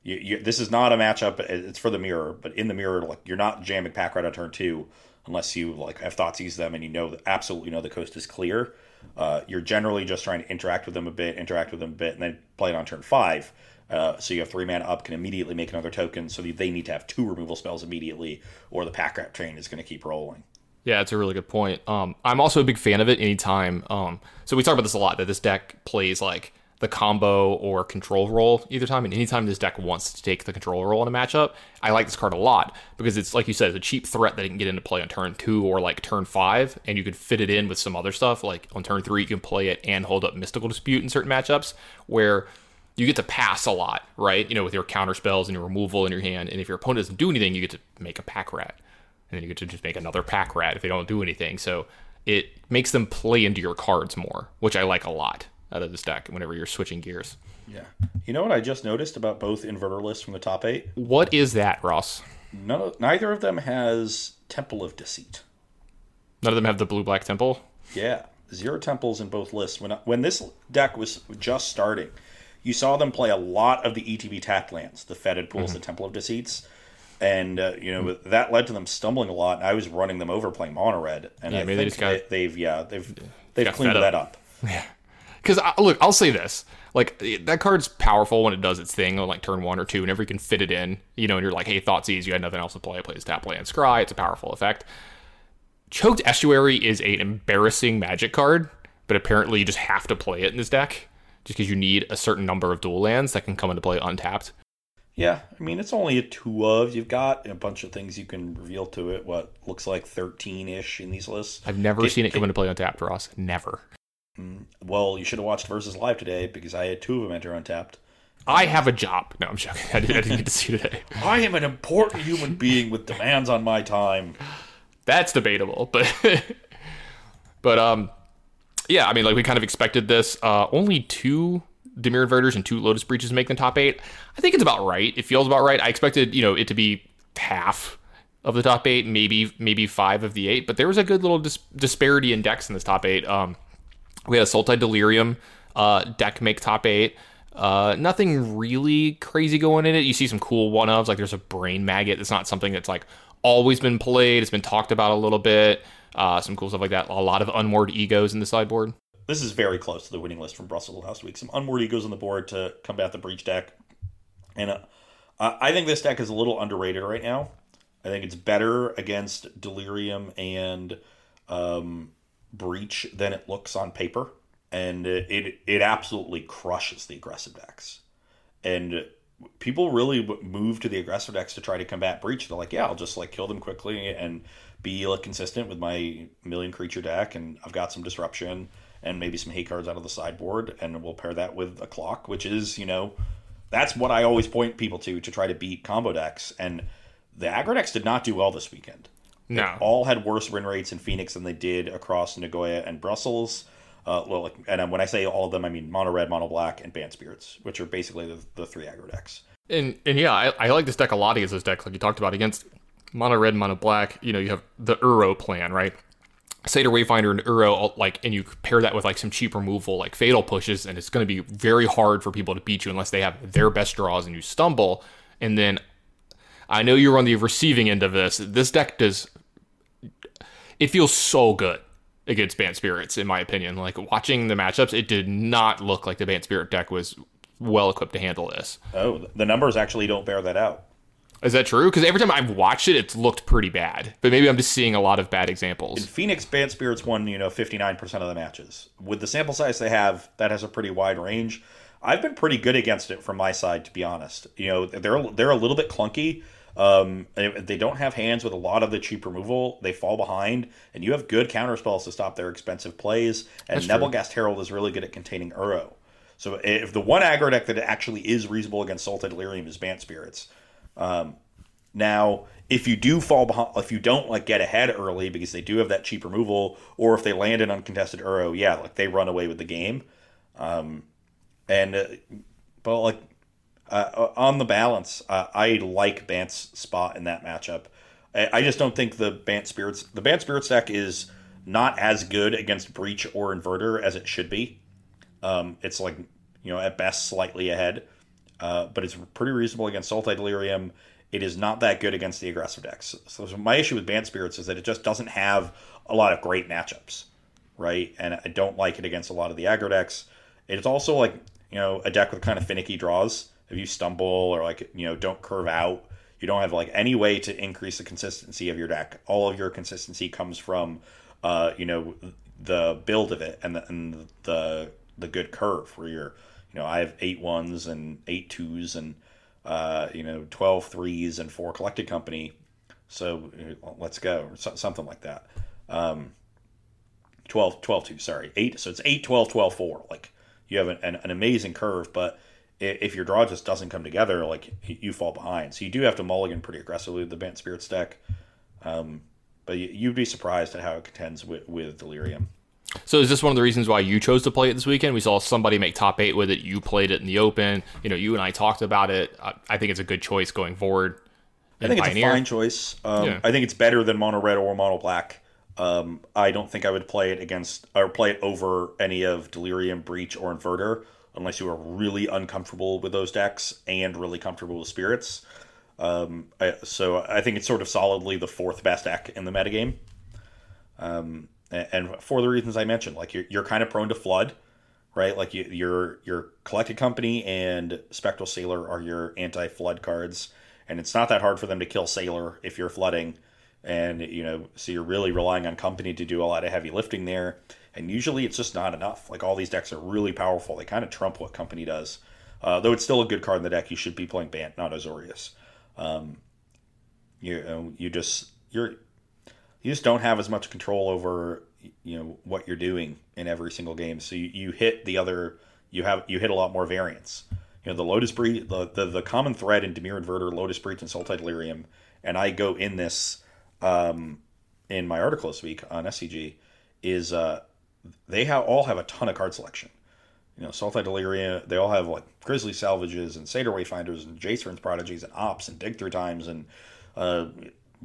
you, you, this is not a matchup. It's for the mirror, but in the mirror, like you're not jamming pack rat on turn two unless you like have Thoughtseize them and you know absolutely know the coast is clear. Uh, you're generally just trying to interact with them a bit, interact with them a bit, and then play it on turn five. Uh, so you have three mana up, can immediately make another token. So they need to have two removal spells immediately, or the pack rat train is going to keep rolling. Yeah, that's a really good point. Um, I'm also a big fan of it anytime. Um, so we talk about this a lot that this deck plays like the combo or control role either time, and anytime this deck wants to take the control role in a matchup, I like this card a lot because it's like you said, it's a cheap threat that it can get into play on turn two or like turn five, and you can fit it in with some other stuff. Like on turn three, you can play it and hold up Mystical Dispute in certain matchups where you get to pass a lot, right? You know, with your counter spells and your removal in your hand, and if your opponent doesn't do anything, you get to make a pack rat and then you get to just make another pack rat if they don't do anything. So it makes them play into your cards more, which I like a lot out of this deck whenever you're switching gears. Yeah. You know what I just noticed about both inverter lists from the top eight? What is that, Ross? None neither of them has Temple of Deceit. None of them have the blue black temple. Yeah, zero temples in both lists. When when this deck was just starting, you saw them play a lot of the ETB tapped lands, the Fetid Pools, Mm-hmm. the Temple of Deceits, and uh, you know that led to them stumbling a lot. And I was running them over playing mono red, and Yeah, I maybe think they just got- they, have yeah they've they've cleaned that up. up. Yeah. Because look, I'll say this: like that card's powerful when it does its thing on like turn one or two, whenever you can fit it in, you know, and you're like, hey, Thoughtseize, you had nothing else to play. Plays tap land scry. It's a powerful effect. Choked Estuary is an embarrassing Magic card but apparently you just have to play it in this deck just because you need a certain number of dual lands that can come into play untapped. Yeah, I mean it's only a two of. You've got a bunch of things you can reveal to it. What looks like thirteen ish in these lists. I've never get, seen it come into play untapped, Ross. Never. Mm, well, you should have watched Versus Live today because I had two of them enter untapped. I have a job. No, I'm joking. I didn't, I didn't get to see you today. I am an important human being with demands on my time. That's debatable, but but um, yeah. I mean, like we kind of expected this. Uh, only two Dimir inverters and two Lotus breaches make the top eight. I think it's about right. It feels about right. I expected you know it to be half of the top eight, maybe maybe five of the eight, but there was a good little dis- disparity in decks in this top eight. Um, we had a Sultai Delirium uh, deck make top eight. Uh, nothing really crazy going in it. You see some cool one ofs, like there's a Brain Maggot. It's not something that's like always been played. It's been talked about a little bit. Uh, some cool stuff like that. A lot of unmoored egos in the sideboard. This is very close to the winning list from Brussels last week. Some unmoored egos on the board to combat the breach deck, and uh, I think this deck is a little underrated right now. I think it's better against Delirium and um, Breach than it looks on paper and it it absolutely crushes the aggressive decks. And people really move to the aggressive decks to try to combat breach. They're like, yeah, I'll just like kill them quickly and be like consistent with my million creature deck, and I've got some disruption and maybe some hate cards out of the sideboard, and we'll pair that with a clock, which is you know that's what I always point people to to try to beat combo decks. And the aggro decks did not do well this weekend. No, they all had worse win rates in Phoenix than they did across Nagoya and Brussels. Uh, well, like, and when I say all of them, I mean mono red, mono black, and Bant Spirits, which are basically the, the three aggro decks. And and yeah, I, I like this deck a lot against this deck, like you talked about against mono red, mono black. You know, you have the Uro plan, right? Satyr Wayfinder and Uro, like, and you pair that with like some cheap removal, like Fatal pushes, and it's going to be very hard for people to beat you unless they have their best draws and you stumble. And then I know you're on the receiving end of this. This deck does. It feels so good against Bant Spirits, in my opinion. Like watching the matchups, it did not look like the Bant Spirit deck was well equipped to handle this. Oh, the numbers actually don't bear that out. Is that true? Because every time I've watched it, it's looked pretty bad. But maybe I'm just seeing a lot of bad examples. In Phoenix, Bant Spirits won, you know, 59% of the matches. With the sample size they have, that has a pretty wide range. I've been pretty good against it from my side, to be honest. You know, they're they're a little bit clunky, um, they don't have hands with a lot of the cheap removal. They fall behind, and you have good counter spells to stop their expensive plays. And Nebelgast Herald is really good at containing Uro. So if the one aggro deck that actually is reasonable against Sultai Delirium is Bant Spirits. Um, now, if you do fall behind, if you don't like get ahead early because they do have that cheap removal, or if they land an uncontested Uro, yeah, like they run away with the game. Um, and uh, but like uh, on the balance, uh, I like Bant's spot in that matchup. I, I, just don't think the Bant Spirits the Bant Spirits deck is not as good against Breach or Inverter as it should be. Um, it's like you know at best slightly ahead, uh, but it's pretty reasonable against Sultai Delirium. It is not that good against the aggressive decks. So, so my issue with Bant Spirits is that it just doesn't have a lot of great matchups, right? And I don't like it against a lot of the aggro decks. It's also like you know a deck with kind of finicky draws if you stumble or like you know don't curve out you don't have like any way to increase the consistency of your deck all of your consistency comes from uh you know the build of it and the and the the good curve where you're you know i have eight ones and eight twos and uh you know 12 threes and four collected company so let's go or something like that um 12 12 2 sorry 8 so it's 8 12 12 4 like you have an, an, an amazing curve but if your draw just doesn't come together, like you fall behind. So you do have to mulligan pretty aggressively with the Bant Spirits deck. Um, but you'd be surprised at how it contends with, with Delirium. So is this one of the reasons why you chose to play it this weekend? We saw somebody make top eight with it. You played it in the open. You know, you and I talked about it. I, think it's a good choice going forward. I think Pioneer. it's a fine choice. Um, yeah. I think it's better than mono red or mono black. Um, I don't think I would play it against or play it over any of Delirium, Breach, or Inverter unless you are really uncomfortable with those decks and really comfortable with spirits. Um, I, so I think it's sort of solidly the fourth best deck in the metagame. Um, and, for the reasons I mentioned, like you're, you're kind of prone to flood, right? Like you, your your collected company and spectral sailor are your anti flood cards, and it's not that hard for them to kill sailor if you're flooding. and you know, so you're really relying on company to do a lot of heavy lifting there. And usually, it's just not enough. Like all these decks are really powerful; they kind of trump what company does. Uh, though it's still a good card in the deck, you should be playing Bant, not Azorius. Um, you you just you're you just don't have as much control over you know what you're doing in every single game. So you, you hit the other you have you hit a lot more variance. You know the Lotus Breach, the, the the common thread in Dimir Inverter, Lotus Breach, and Sultai Delirium, and I go in this um, in my article this week on SCG is uh, they have all have a ton of card selection. You know, Sultai Delirium, they all have like Grizzly Salvages and Satyr Wayfinders and Jace Prodigies and Ops and Dig Through Times and uh,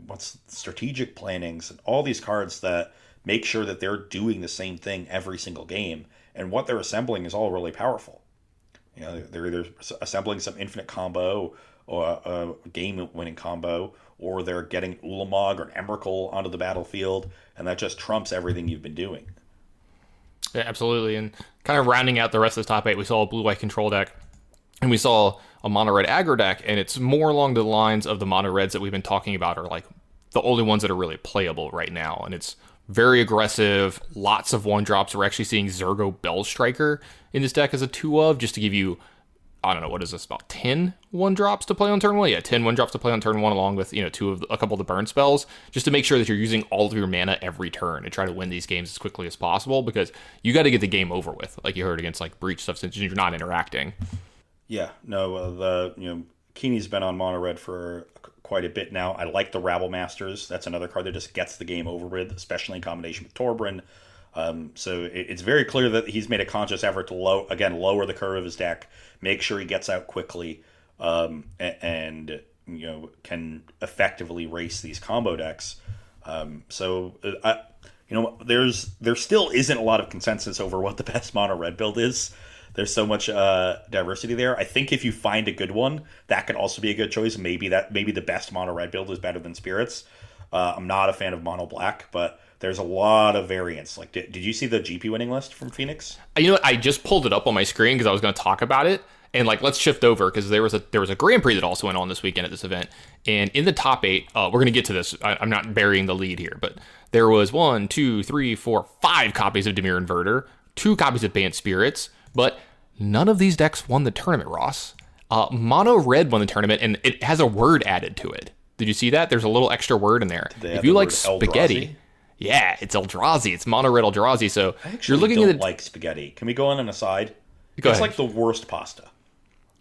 what's strategic plannings and all these cards that make sure that they're doing the same thing every single game. And what they're assembling is all really powerful. You know they're either assembling some infinite combo or a game winning combo or they're getting Ulamog or Emrakul onto the battlefield and that just trumps everything you've been doing. Yeah absolutely. And kind of rounding out the rest of the top eight we saw a blue white control deck and we saw a mono red aggro deck, and it's more along the lines of the mono reds that we've been talking about are like the only ones that are really playable right now. And it's very aggressive, lots of one drops. We're actually seeing Zurgo Bellstriker in this deck as a two of, just to give you I don't know what is this about 10 one drops to play on turn one. Yeah, 10 one drops to play on turn one, along with you know two of the, a couple of the burn spells, just to make sure that you're using all of your mana every turn and try to win these games as quickly as possible because you got to get the game over with, like you heard against like breach stuff, since you're not interacting. Yeah, no, uh, the you know Keeney's been on mono red for quite a bit now. I like the Rabble Masters. That's another card that just gets the game over with, especially in combination with Torbran. Um, so it, it's very clear that he's made a conscious effort to low again lower the curve of his deck, make sure he gets out quickly, um, and, and, you know can effectively race these combo decks. Um, so uh, I, you know, there's there still isn't a lot of consensus over what the best mono red build is there's so much uh, diversity there. I think if you find a good one, that could also be a good choice. Maybe that maybe the best mono red build is better than spirits. Uh, I'm not a fan of mono black, but there's a lot of variance. Like, did, did you see the GP winning list from Phoenix? Uh, you know, I just pulled it up on my screen because I was going to talk about it. And like, let's shift over because there was a there was a Grand Prix that also went on this weekend at this event. And in the top eight, uh, we're going to get to this. I, I'm not burying the lead here, but there was one, two, three, four, five copies of Dimir Inverter, two copies of Bant Spirits, but None of these decks won the tournament, Ross. Uh, Mono Red won the tournament, and it has a word added to it. Did you see that? There's a little extra word in there. If you like spaghetti, Eldrazi? yeah, it's Eldrazi. It's Mono Red Eldrazi. So you're looking don't at the... like spaghetti. Can we go on an aside? Go it's ahead. like the worst pasta. Like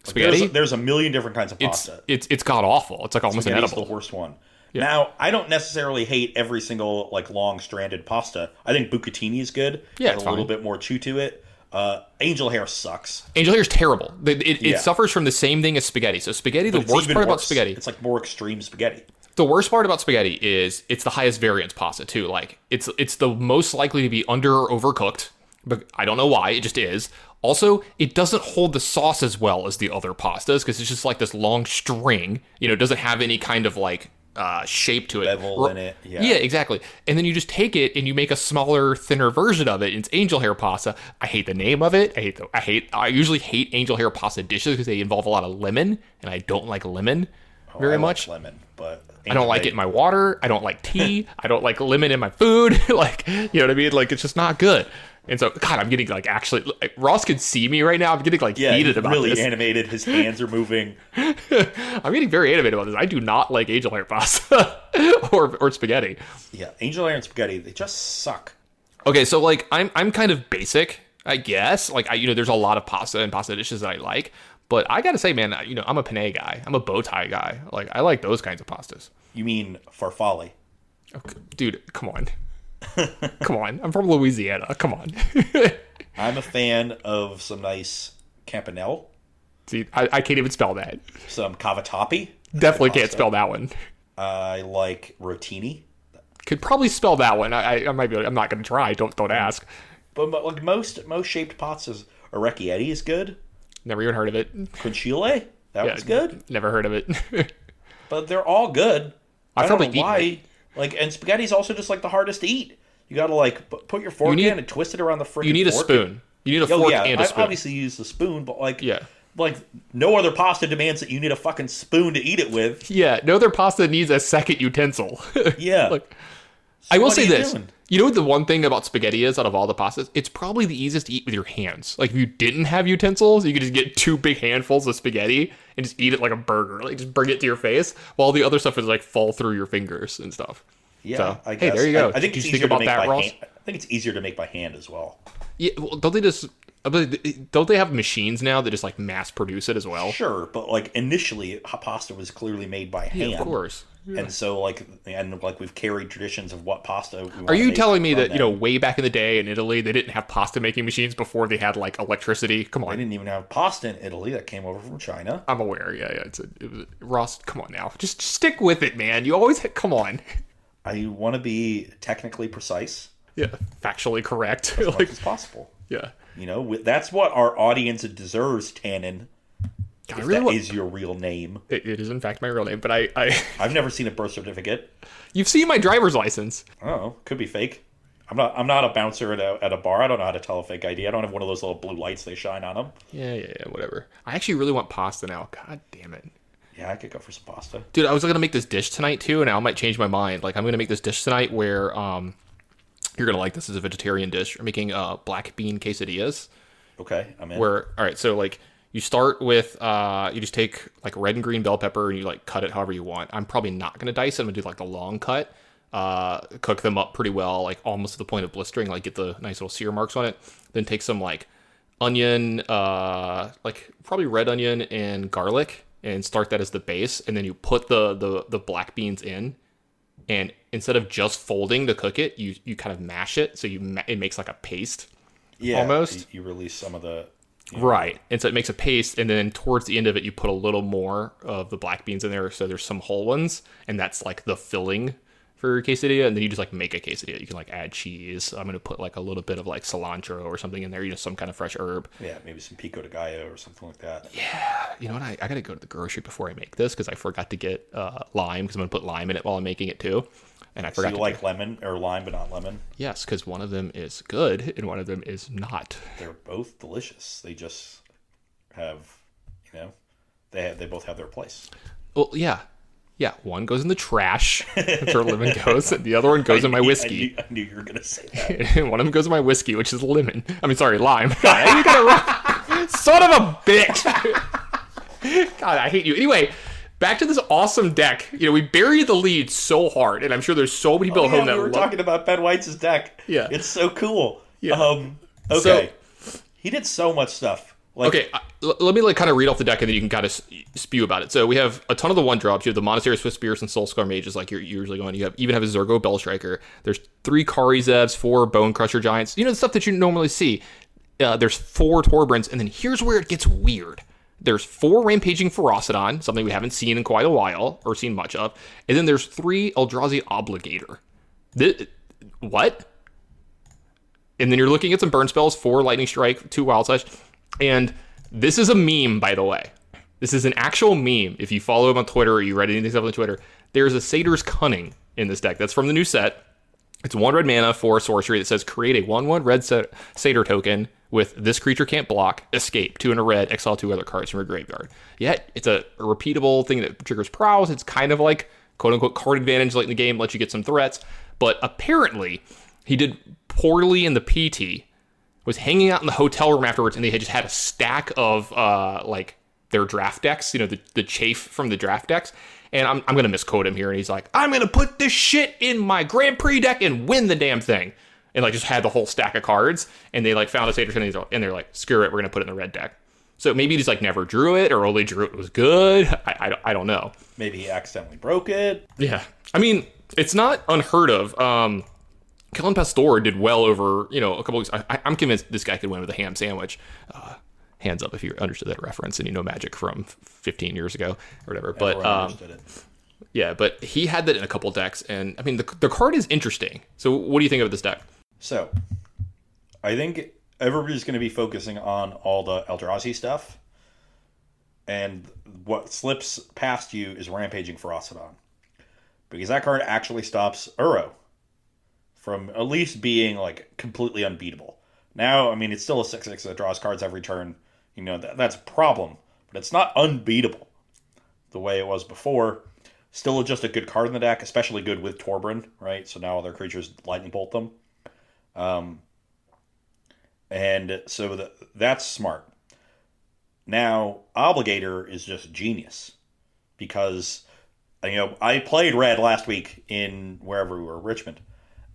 spaghetti. There's, there's, a million different kinds of pasta. It's it's, it's god awful. It's like almost Spaghetti's inedible. the worst one. Yeah. Now, I don't necessarily hate every single like long stranded pasta. I think bucatini is good. Yeah, it's a fine. little bit more chew to it. Uh, angel hair sucks. Angel hair is terrible. It, it, yeah. it, suffers from the same thing as spaghetti. So spaghetti, but the worst part worse. about spaghetti, it's like more extreme spaghetti. The worst part about spaghetti is it's the highest variance pasta too. Like it's it's the most likely to be under or overcooked, but I don't know why. It just is. Also, it doesn't hold the sauce as well as the other pastas because it's just like this long string. You know, it doesn't have any kind of like uh, shape to it. Bevel in it. Yeah. yeah, exactly. And then you just take it and you make a smaller, thinner version of it. It's angel hair pasta. I hate the name of it. I hate the. I hate. I usually hate angel hair pasta dishes because they involve a lot of lemon, and I don't like lemon oh, very I much. Like lemon, but I don't like it in my water. I don't like tea. I don't like lemon in my food. like you know what I mean? Like it's just not good. And so, God, I'm getting like actually. Like, Ross can see me right now. I'm getting like yeah, heated about really this. animated. His hands are moving. I'm getting very animated about this. I do not like angel hair pasta or or spaghetti. Yeah, angel hair and spaghetti they just suck. Okay, so like I'm I'm kind of basic, I guess. Like I you know there's a lot of pasta and pasta dishes that I like, but I gotta say, man, you know I'm a penne guy. I'm a bow tie guy. Like I like those kinds of pastas. You mean farfalle? Okay, dude, come on. Come on, I'm from Louisiana. Come on. I'm a fan of some nice campanelle. See, I, I can't even spell that. Some cavatappi. Definitely can't spell that one. I like rotini. Could probably spell that one. I, I, I might be. I'm not going to try. Don't don't mm. ask. But, but like most most shaped pastas, orecchietti is good. Never even heard of it. Conchile, that yeah, was good. Never heard of it. but they're all good. I, I don't know why. It. Like, and spaghetti's also just like the hardest to eat. You got to like put your fork you need, in and twist it around the freaking. You need a spoon. You need a fork oh, yeah, and a spoon. I obviously use the spoon, but like, yeah, like no other pasta demands that you need a fucking spoon to eat it with. Yeah, no other pasta needs a second utensil. Yeah. Look, I will what say this. doing? You know what the one thing about spaghetti is out of all the pastas? It's probably the easiest to eat with your hands. Like if you didn't have utensils, you could just get two big handfuls of spaghetti and just eat it like a burger. Like just bring it to your face, while the other stuff is like fall through your fingers and stuff. Yeah, So, I hey, there you go. I, I think Did it's you think easier about to make that, by Ross? hand. I think it's easier to make by hand as well. Yeah, well, don't they just don't they have machines now that just like mass produce it as well? Sure, but like initially, pasta was clearly made by hand. of course. Hmm. And so, like, and like we've carried traditions of what pasta. Are you telling me that you know way back in the day in Italy they didn't have pasta making machines before they had like electricity? Come on, They didn't even have pasta in Italy that came over from China? I'm aware. Yeah, yeah. It's a, it was Ross. Come on now, just stick with it, man. You always come on. I want to be technically precise Yeah, factually correct. as like, much as possible. yeah. You know, that's what our audience deserves, Tannon. God, really that want- is your real name. it, it is in fact my real name, but I, I, I've never seen a birth certificate. you've seen my driver's license. Oh, could be fake. I'm not. I'm not a bouncer at a, at a bar. I don't know how to tell a fake ID. I don't have one of those little blue lights they shine on them. Yeah, yeah, yeah. Whatever. I actually really want pasta now. God damn it. Yeah, I could go for some pasta. Dude, I was gonna make this dish tonight too, and I might change my mind. Like, I'm gonna make this dish tonight where um, you're gonna like this as a vegetarian dish. I'm making uh black bean quesadillas. Okay, I'm in. Where all right, so like you start with uh, you just take like red and green bell pepper and you like cut it however you want. I'm probably not gonna dice it. I'm gonna do like the long cut. Uh, cook them up pretty well, like almost to the point of blistering. Like get the nice little sear marks on it. Then take some like onion, uh, like probably red onion and garlic, and start that as the base. And then you put the the the black beans in, and instead of just folding to cook it, you you kind of mash it so you ma- it makes like a paste. yeah, almost. You, you release some of the. Right. And so it makes a paste, and then towards the end of it, you put a little more of the black beans in there, so there's some whole ones, and that's like the filling for your quesadilla. And then you just like make a quesadilla. You can like add cheese. I'm gonna put like a little bit of like cilantro or something in there, you know, some kind of fresh herb. Yeah, maybe some pico de gallo or something like that. Yeah. You know what? I, I gotta go to the grocery before I make this because I forgot to get uh, lime because I'm gonna put lime in it while I'm making it too. And I So forgot you to like lemon or lime, but not lemon. yes, because one of them is good and one of them is not. They're both delicious. They just have, you know, they have, they both have their place. Well, yeah, yeah. One goes in the trash. That's where lemon goes. And the other one goes in my I whiskey. knew, I knew you were gonna say that. One of them goes in my whiskey, which is lemon. I mean, sorry, lime. God, you gotta son of a bitch. God, I hate you. Anyway, back to this awesome deck. You know, we buried the lead so hard, and I'm sure there's so many people Oh, at home that we were love- talking about Ben White's deck. Yeah. it's so cool. Yeah. Um, okay, he did so much stuff. Like, Okay, l- let me like kind of read off the deck and then you can kind of spew about it. So we have a ton of the one drops. You have the Monastery Swiftspears and Soul-Scar Mages, like you're usually going. You have even have a Zurgo Bellstriker. There's three Kari Zevs, four Bonecrusher Giants. You know the stuff that you normally see. Uh, there's four Torbrans, and then here's where it gets weird. There's four Rampaging Ferocidon, something we haven't seen in quite a while or seen much of, and then there's three Eldrazi Obligator. Thi- what? and then you're looking at some burn spells, four lightning strike, two wild slash, and this is a meme, by the way. This is an actual meme. If you follow him on Twitter or you read anything stuff on Twitter, there's a Satyr's Cunning in this deck. That's from the new set. It's one red mana for sorcery that says create a one one red sa- satyr token with this creature can't block, escape, two in a red, exile two other cards from your graveyard. Yet it's a, repeatable thing that triggers prowess. It's kind of like quote unquote card advantage late in the game, lets you get some threats. But apparently he did poorly in the PT, was hanging out in the hotel room afterwards, and they had just had a stack of uh like their draft decks, you know, the, the chafe from the draft decks. And I'm, I'm going to misquote him here. And he's like, I'm going to put this shit in my Grand Prix deck and win the damn thing. And like just had the whole stack of cards. And they like found a Satyr and they're- and they're like, screw it, we're going to put it in the red deck. So maybe he just like never drew it or only drew it was good. I, I, don't- I don't know. maybe he accidentally broke it. Yeah. I mean, it's not unheard of. Um, Kellen Pastor did well over, you know, a couple weeks. I, I- I'm convinced this guy could win with a ham sandwich. Uh, hands up if you understood that reference and you know magic from 15 years ago or whatever. But um, yeah, but he had that in a couple decks, and I mean the the card is interesting. So what do you think of this deck? So, I think everybody's going to be focusing on all the Eldrazi stuff, and what slips past you is Rampaging Ferocidon, because that card actually stops Uro from at least being like completely unbeatable. Now, I mean, it's still a six six that draws cards every turn. You know that that's a problem, but it's not unbeatable the way it was before. Still just a good card in the deck, especially good with Torbran, right? So now other creatures lightning bolt them. Um, and so the, that's smart. Now, Obligator is just genius because you know I played red last week in wherever we were, Richmond,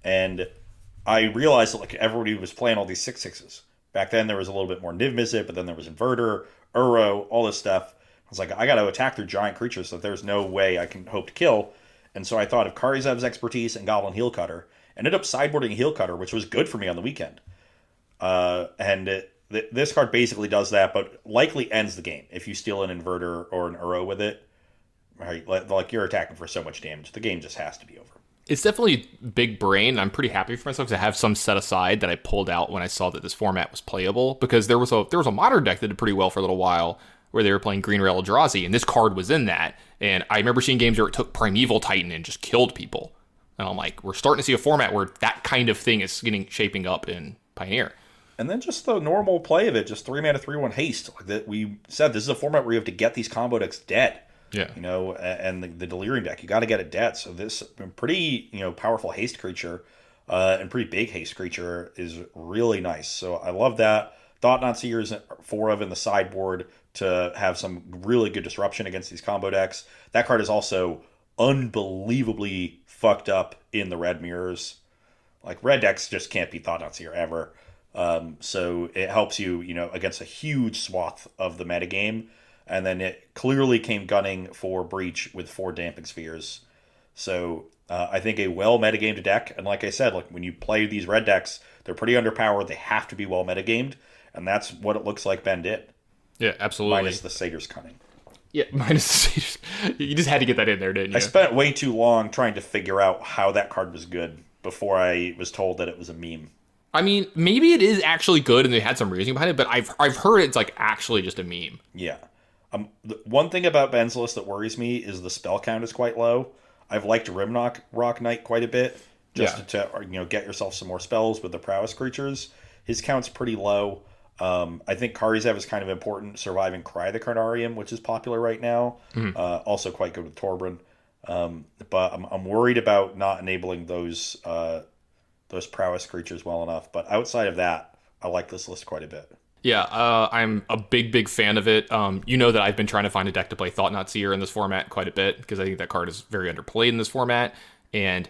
and I realized that like everybody was playing all these six sixes. Back then there was a little bit more Niv Mizzet, but then there was Inverter, Uro, all this stuff. I was like, I got to attack their giant creatures so there's no way I can hope to kill. And so I thought of Kari Zev's expertise and Goblin Heelcutter. Ended up sideboarding Heel Cutter, which was good for me on the weekend. Uh, and it, th- this card basically does that, but likely ends the game if you steal an Inverter or an Uro with it. Right, like you're attacking for so much damage, the game just has to be over it's definitely big brain. I'm pretty happy for myself because I have some set aside that I pulled out when I saw that this format was playable. Because there was a there was a modern deck that did pretty well for a little while where they were playing Green Rail Eldrazi, and this card was in that. And I remember seeing games where it took Primeval Titan and just killed people. And I'm like, we're starting to see a format where that kind of thing is getting shaping up in Pioneer. And then just the normal play of it, just three mana, three one haste. Like that we said, this is a format where you have to get these combo decks dead. Yeah. You know, and the, the Delirium deck, you got to get it dead. So this pretty, you know, powerful haste creature uh, and pretty big haste creature is really nice. So I love that. Thought-Knot Seer is four of in the sideboard to have some really good disruption against these combo decks. That card is also unbelievably fucked up in the red mirrors. Like red decks just can't be Thought-Knot Seer ever. Um, so it helps you, you know, against a huge swath of the metagame and then it clearly came gunning for breach with four damping spheres. So uh, I think a well metagamed deck, and like I said, like when you play these red decks, they're pretty underpowered. They have to be well metagamed, and that's what it looks like Ben did. Yeah, absolutely. Minus the Satyr's Cunning. Yeah, minus the Satyr's. You just had to get that in there, didn't you? I spent way too long trying to figure out how that card was good before I was told that it was a meme. I mean, maybe it is actually good, and they had some reasoning behind it, but I've I've heard it's like actually just a meme. Yeah. Um, the, one thing about Ben's list that worries me is the spell count is quite low. I've liked Rimrock Rock Knight quite a bit, just yeah. to, to, you know get yourself some more spells with the prowess creatures. His count's pretty low. Um, I think Kari Zev is kind of important, surviving Cry the Carnarium, which is popular right now. Mm-hmm. Uh, also quite good with Torbran. Um, but I'm, I'm worried about not enabling those uh, those prowess creatures well enough. But outside of that, I like this list quite a bit. Yeah, uh, I'm a big, big fan of it. Um, you know that I've been trying to find a deck to play Thought-Knot Seer in this format quite a bit because I think that card is very underplayed in this format, and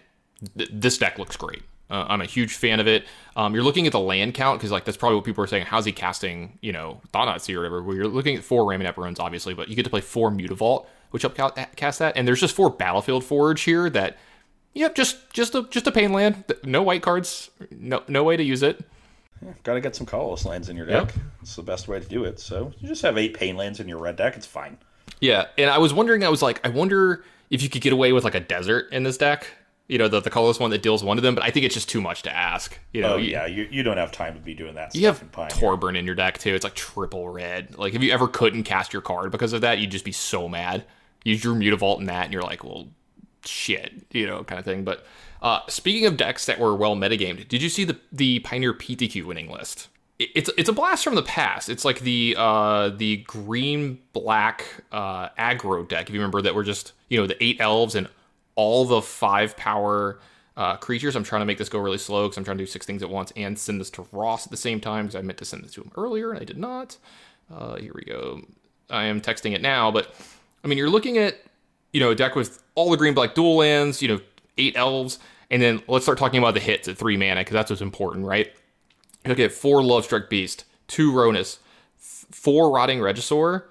th- this deck looks great. Uh, I'm a huge fan of it. Um, you're looking at the land count because like that's probably what people are saying. How's he casting? You know, Thought-Knot Seer or whatever. Well, you're looking at four Ramunap Ruins, obviously, but you get to play four Mutavault, which help cast that. And there's just four Battlefield Forge here that, yep, just just a just a pain land. No white cards. No no way to use it. Yeah, Got to get some colorless lands in your deck. Yep. It's the best way to do it. So you just have eight pain lands in your red deck. It's fine. Yeah, and I was wondering. I was like, I wonder if you could get away with like a desert in this deck. You know, the, the colorless one that deals one of them, but I think it's just too much to ask. You know, oh, yeah, you, you don't have time to be doing that. You have Torbran in your deck too. It's like triple red. Like if you ever couldn't cast your card because of that, you'd just be so mad. You drew Mutavault in that, and you're like, well, shit, you know, kind of thing. But uh, speaking of decks that were well metagamed, did you see the the Pioneer PTQ winning list? It's it's a blast from the past. It's like the uh, the green black uh, aggro deck. If you remember that, were just you know the eight elves and all the five power uh, creatures. I'm trying to make this go really slow because I'm trying to do six things at once and send this to Ross at the same time because I meant to send this to him earlier and I did not. Uh, here we go. I am texting it now, but I mean, you're looking at you know a deck with all the green black dual lands. You know, eight elves and then let's start talking about the hits at three mana because that's what's important, right? You look at four Lovestruck Beast, two Rhonas, four Rotting Regisaur,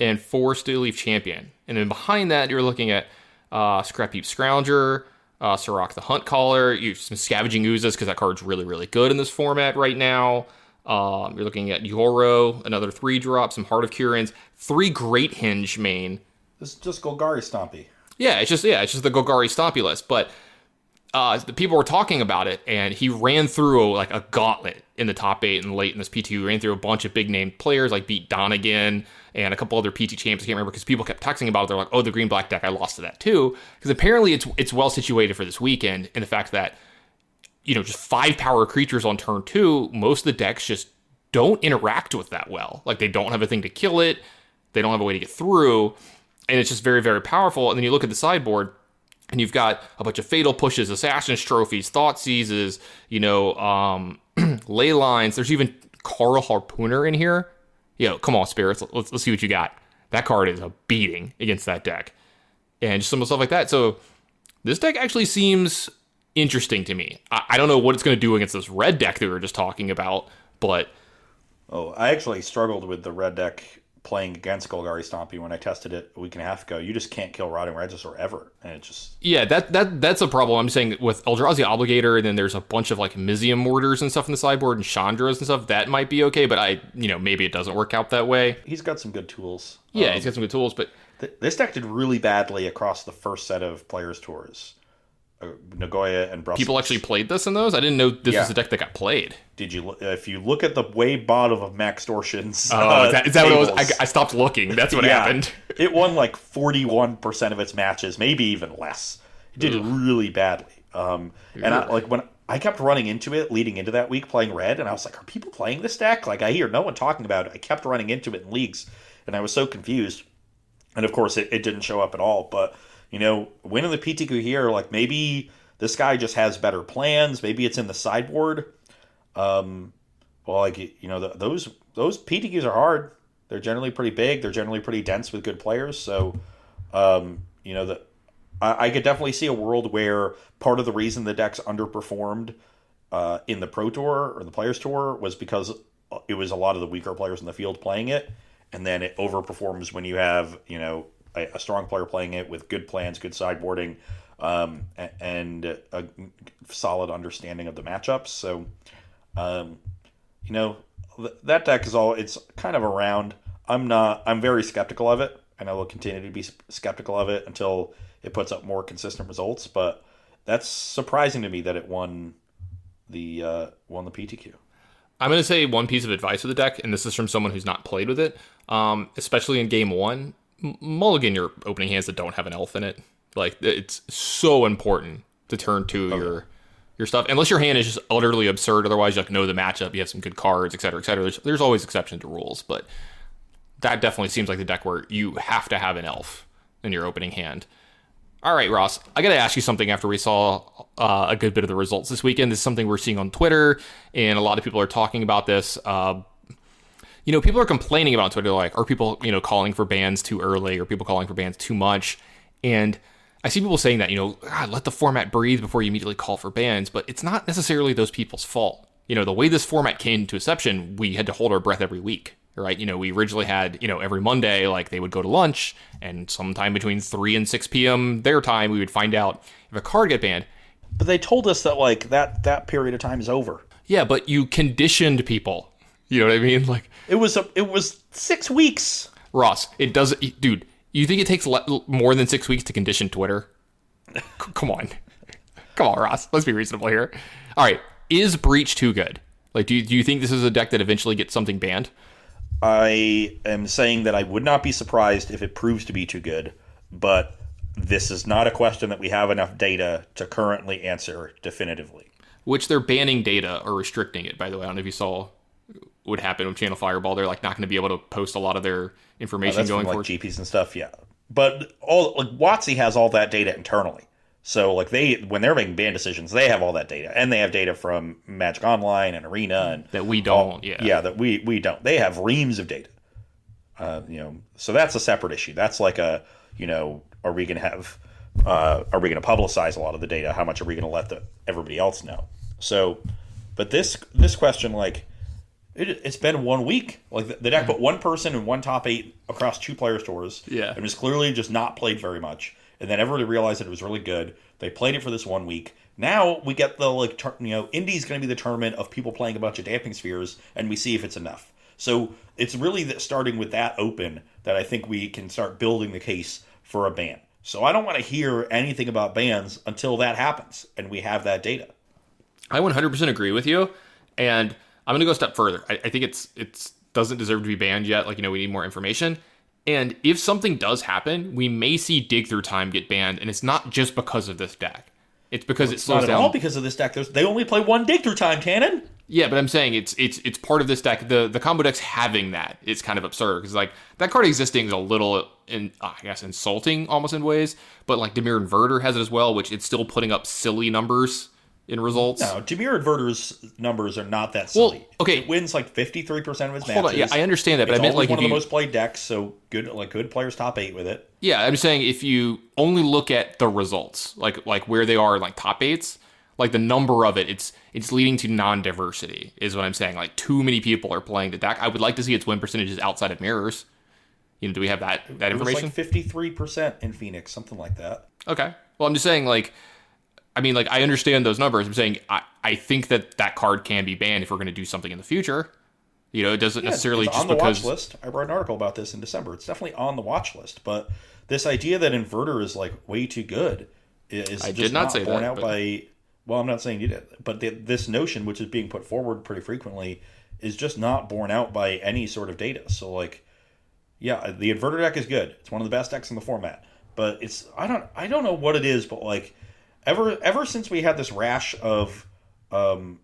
and four Steelleaf Champion. And then behind that, you're looking at uh, Scrapheap Scrounger, uh, Surrak the Hunt Caller, you some Scavenging Oozes because that card's really, really good in this format right now. Um, you're looking at Uro, another three drop, some Heart of Kirans, three Great Henge main. This is just Golgari Stompy. Yeah, it's just yeah, it's just the Golgari Stompy list. But uh, the people were talking about it, and he ran through like a gauntlet in the top eight and late in this PT. He ran through a bunch of big name players, like beat Donegan and a couple other PT champs. I can't remember because people kept texting about it. They're like, "Oh, the green black deck, I lost to that too," because apparently it's it's well situated for this weekend. In the fact that you know just five power creatures on turn two, most of the decks just don't interact with that well. Like they don't have a thing to kill it. they don't have a way to get through, and it's just very very powerful. And then you look at the sideboard, and you've got a bunch of fatal pushes, assassin's trophies, Thoughtseizes, you know, um, ley lines. There's even Kraul Harpooner in here. Yo, come on, spirits, let's let's see what you got. That card is a beating against that deck, and just some stuff like that. So this deck actually seems interesting to me. I, I don't know what it's going to do against this red deck that we were just talking about, but Oh, I actually struggled with the red deck playing against Golgari Stompy when I tested it a week and a half ago. You just can't kill Rotting Regisaur ever, and it just yeah, that that that's a problem. I'm saying with Eldrazi Obligator, and then there's a bunch of like Mizzium Mortars and stuff in the sideboard, and Chandras and stuff. That might be okay, but I, you know, maybe it doesn't work out that way. he's got some good tools. Yeah, Um, he's got some good tools, but th- this deck did really badly across the first set of players tours. Uh, Nagoya and Brussels. people actually played this in those. I didn't know this Yeah. was a deck that got played. Did you? If you look at the way bottom of Max Dorshin's, Oh, uh, is that, is that what it was? I, I stopped looking. That's what yeah, happened. it won like forty-one percent of its matches, maybe even less. It did really badly. Um, and I, like when I kept running into it leading into that week playing red, and I was like, "Are people playing this deck?" Like I hear no one talking about it. I kept running into it in leagues, and I was so confused. And of course, it, it didn't show up at all. But you know, winning the PTQ here, like maybe this guy just has better plans. Maybe it's in the sideboard. Um, well, like you know, the, those those PTQs are hard. They're generally pretty big. They're generally pretty dense with good players. So, um, you know, the I, I could definitely see a world where part of the reason the decks underperformed uh, in the Pro Tour or the Players Tour was because it was a lot of the weaker players in the field playing it, and then it overperforms when you have you know a, a strong player playing it with good plans, good sideboarding, um, and a solid understanding of the matchups. So, um, you know, th- that deck is all it's kind of around. I'm not. I'm very skeptical of it, and I will continue to be skeptical of it until it puts up more consistent results. But that's surprising to me that it won the uh, won the PTQ. I'm going to say one piece of advice with the deck, and this is from someone who's not played with it, um, especially in game one. Mulligan your opening hands that don't have an elf in it. Like it's so important to turn to your your stuff, unless your hand is just utterly absurd. Otherwise, you like know the matchup, you have some good cards, et cetera, et cetera. There's, there's always exceptions to rules, but that definitely seems like the deck where you have to have an elf in your opening hand. All right, Ross, I got to ask you something after we saw uh, a good bit of the results this weekend. This is something we're seeing on Twitter, and a lot of people are talking about this. Uh, you know, people are complaining about Twitter, like, are people, you know, calling for bans too early or people calling for bans too much? And I see people saying that, you know, God, let the format breathe before you immediately call for bans, but it's not necessarily those people's fault. You know, the way this format came into inception, we had to hold our breath every week, right? You know, we originally had, you know, every Monday, like they would go to lunch, and sometime between 3 and 6 p.m. their time, we would find out if a card get banned. But they told us that like that that period of time is over. Yeah, but you conditioned people. You know what I mean? Like, It was a, it was six weeks. Ross, it does, dude. You think it takes le- more than six weeks to condition Twitter? C- come on, come on, Ross. Let's be reasonable here. All right, is Breach too good? Like, do you, do you think this is a deck that eventually gets something banned? I am saying that I would not be surprised if it proves to be too good, but this is not a question that we have enough data to currently answer definitively. Which they're banning data or restricting it. By the way, I don't know if you saw what happen with Channel Fireball. They're like not going to be able to post a lot of their information That's going from like. GPs and stuff, yeah. But all like WotC has all that data internally. So like they when they're making ban decisions, they have all that data, and they have data from Magic Online and Arena and that we don't. yeah, yeah that we we don't. They have reams of data. Uh, you know, so that's a separate issue. That's like a you know, are we going to have uh, are we going to publicize a lot of the data? How much are we going to let the everybody else know? So, but this this question like. It, it's been one week. Like the, the deck put one person in one top eight across two Players Tours. Yeah. and was clearly just not played very much. And then everybody realized that it was really good. They played it for this one week. Now we get the like tur- you know Indy's going to be the tournament of people playing a bunch of damping spheres, and we see if it's enough. So it's really that starting with that open that I think we can start building the case for a ban. So I don't want to hear anything about bans until that happens and we have that data. I 100% agree with you, and I'm going to go a step further. I, I think it's it's doesn't deserve to be banned yet. Like you know, we need more information. And if something does happen, we may see dig through time get banned, and it's not just because of this deck. It's because it slows Not at down. all because of this deck. There's, they only play one dig through time, Tannon. Yeah, but I'm saying it's it's it's part of this deck. The the combo decks having that is kind of absurd because like that card existing is a little in I guess insulting almost in ways. But like Dimir Inverter has it as well, which it's still putting up silly numbers in results. No, Dimir Inverter's numbers are not that silly. Well, okay. it wins like fifty three percent of his Hold matches. on, yeah, I understand that, but It's I meant like one of the you, most played decks, so good like good players top eight with it. yeah, I'm saying if you only look at the results, like like where they are in like top eights, like the number of it, it's it's leading to non-diversity, is what I'm saying. Like too many people are playing the deck. I would like to see its win percentages outside of mirrors. You know, do we have that that information? fifty three percent in Phoenix, something like that. Okay. Well, I'm just saying, like, I mean, like, I understand those numbers. I'm saying, I, I think that that card can be banned if we're going to do something in the future. You know, it doesn't necessarily it's just on the because. watch list. I wrote an article about this in December. It's definitely on the watch list, but this idea that inverter is like way too good is I just did not say borne that, out but- by. Well, I'm not saying you did, but the, this notion, which is being put forward pretty frequently, is just not borne out by any sort of data. So, like, yeah, the inverter deck is good. It's one of the best decks in the format, but it's I don't I don't know what it is, but like ever ever since we had this rash of um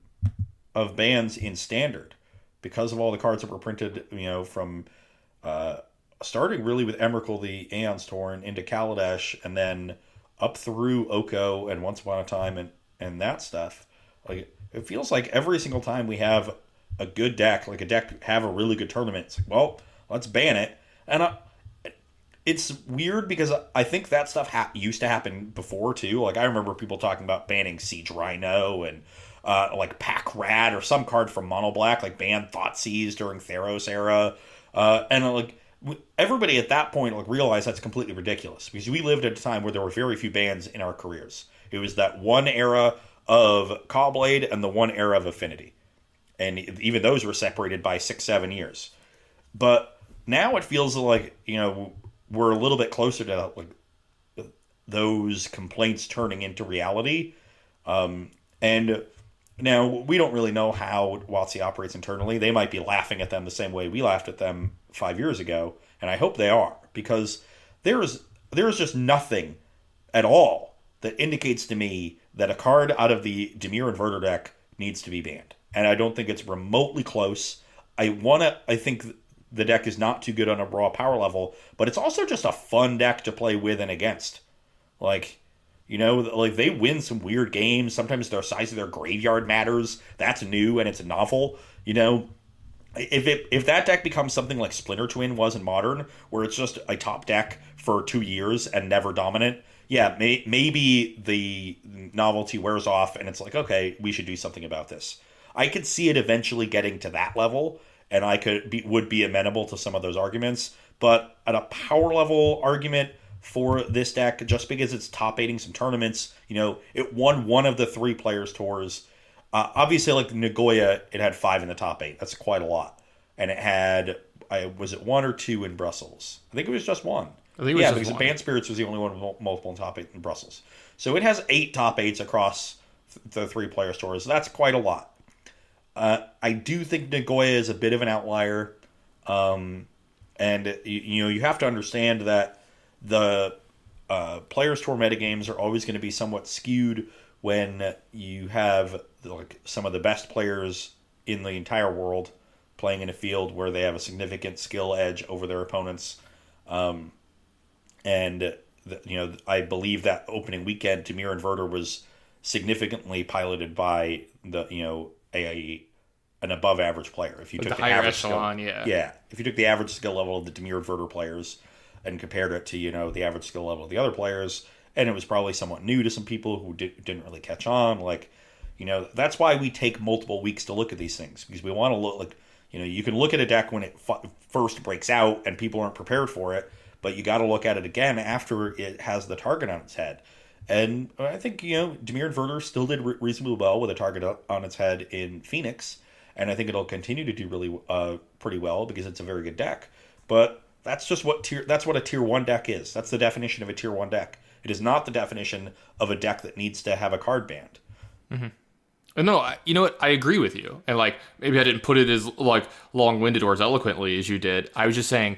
of bans in standard because of all the cards that were printed, you know, from uh starting really with Emrakul the Aeons Torn into Kaladesh and then up through Oko and Once Upon a Time and and that stuff. Like it feels like every single time we have a good deck, like a deck have a really good tournament, it's like, well, let's ban it. And I, it's weird because I think that stuff ha- used to happen before too. Like I remember people talking about banning Siege Rhino and uh, like Pack Rat or some card from Mono Black, like ban Thoughtseize during Theros era, uh, and like everybody at that point like realized that's completely ridiculous because we lived at a time where there were very few bans in our careers. It was that one era of Cawblade and the one era of Affinity, and even those were separated by six seven years. But now it feels like you know we're a little bit closer to like those complaints turning into reality. Um, and now we don't really know how WotC operates internally. They might be laughing at them the same way we laughed at them five years ago, and I hope they are because there is there is just nothing at all that indicates to me that a card out of the Dimir Inverter deck needs to be banned, and I don't think it's remotely close. I want to. I think the deck is not too good on a raw power level, but it's also just a fun deck to play with and against. Like, you know, like they win some weird games. Sometimes their size of their graveyard matters. That's new and it's novel. You know, if it if that deck becomes something like Splinter Twin was in Modern, where it's just a top deck for two years and never dominant, yeah, may, maybe the novelty wears off and it's like, okay, we should do something about this. I could see it eventually getting to that level, and I could be would be amenable to some of those arguments. But at a power level argument for this deck, just because it's top eighting some tournaments, you know, it won one of the three players tours. Uh, obviously, like Nagoya, it had five in the top eight. That's quite a lot, and it had I was it one or two in Brussels. I think it was just one. I think it was yeah, because one. Advanced Spirits was the only one with multiple in top eight in Brussels. So it has eight top eights across th- the three Players Tours. That's quite a lot. Uh, I do think Nagoya is a bit of an outlier, um, and you, you know you have to understand that the uh, players tour metagames are always going to be somewhat skewed when you have like some of the best players in the entire world playing in a field where they have a significant skill edge over their opponents. Um, and you know, I believe that opening weekend, Dimir Inverter was significantly piloted by the you know a an above average player. If you took the the, average echelon, skill, yeah. yeah, if you took the average skill level of the Dimir Inverter players and compared it to you know the average skill level of the other players, and it was probably somewhat new to some people who did, didn't really catch on. Like, you know, that's why we take multiple weeks to look at these things because we want to look like you know you can look at a deck when it f- first breaks out and people aren't prepared for it, but you got to look at it again after it has the target on its head. And I think you know Dimir Inverter still did re- reasonably well with a target on its head in Phoenix, and I think it'll continue to do really uh, pretty well because it's a very good deck. But that's just what tier that's what a tier one deck is. That's the definition of a tier one deck. It is not the definition of a deck that needs to have a card banned. Uh, No, I- you know what? I agree with you. And like maybe I didn't put it as like long-winded or as eloquently as you did. I was just saying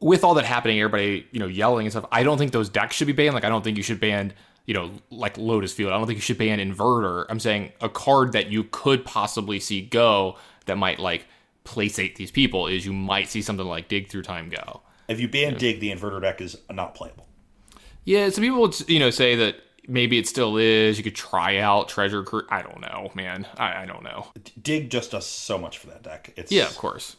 with all that happening, everybody, you know, yelling and stuff, I don't think those decks should be banned. Like I don't think you should ban you know, like Lotus Field. I don't think you should ban Inverter. I'm saying a card that you could possibly see go that might like placate these people is you might see something like Dig Through Time go. If you ban Dig, the Inverter deck is not playable. Yeah, some people would you know say that maybe it still is. You could try out Treasure. I don't know, man. I, I don't know. Dig just does so much for that deck. It's Yeah, of course.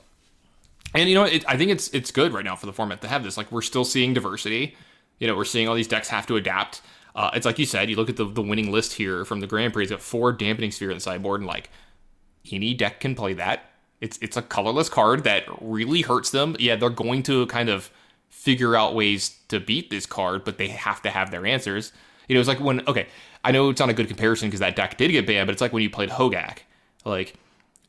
And you know, it, I think it's it's good right now for the format to have this. Like we're still seeing diversity. You know, we're seeing all these decks have to adapt. Uh, it's like you said. You look at the the winning list here from the Grand Prix. It's got four dampening sphere in the sideboard, and like any deck can play that. It's it's a colorless card that really hurts them. Yeah, they're going to kind of figure out ways to beat this card, but they have to have their answers. You know, it's like when okay, I know it's not a good comparison because that deck did get banned, but it's like when you played Hogak. Like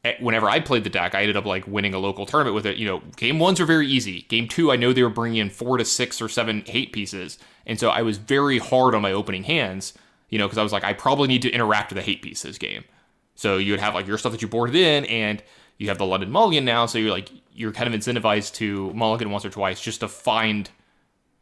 Eh, whenever I played the deck, I ended up like winning a local tournament with it. You know, game ones are very easy. Game two, I know they were bringing in four to six or seven hate pieces, and so I was very hard on my opening hands. You know, because I was like, I probably need to interact with the hate pieces game. So you would have like your stuff that you boarded in, and you have the London Mulligan now. So you're like, you're kind of incentivized to mulligan once or twice just to find,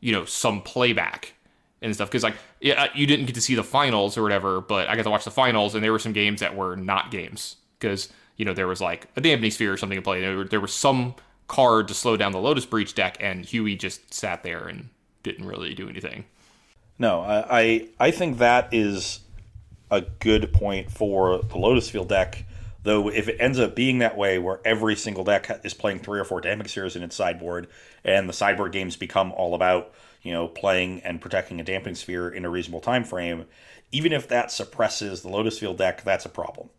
you know, some playback and stuff. Because like, yeah, uh, you didn't get to see the finals or whatever, but I got to watch the finals, and there were some games that were not games because you know there was like a dampening sphere or something to play. There, there was some card to slow down the Lotus Breach deck, and Huey just sat there and didn't really do anything. No, I I, I think that is a good point for the Lotus Field deck. Though if it ends up being that way, where every single deck is playing three or four damage spheres in its sideboard, and the sideboard games become all about you know playing and protecting a dampening sphere in a reasonable time frame, even if that suppresses the Lotus Field deck, that's a problem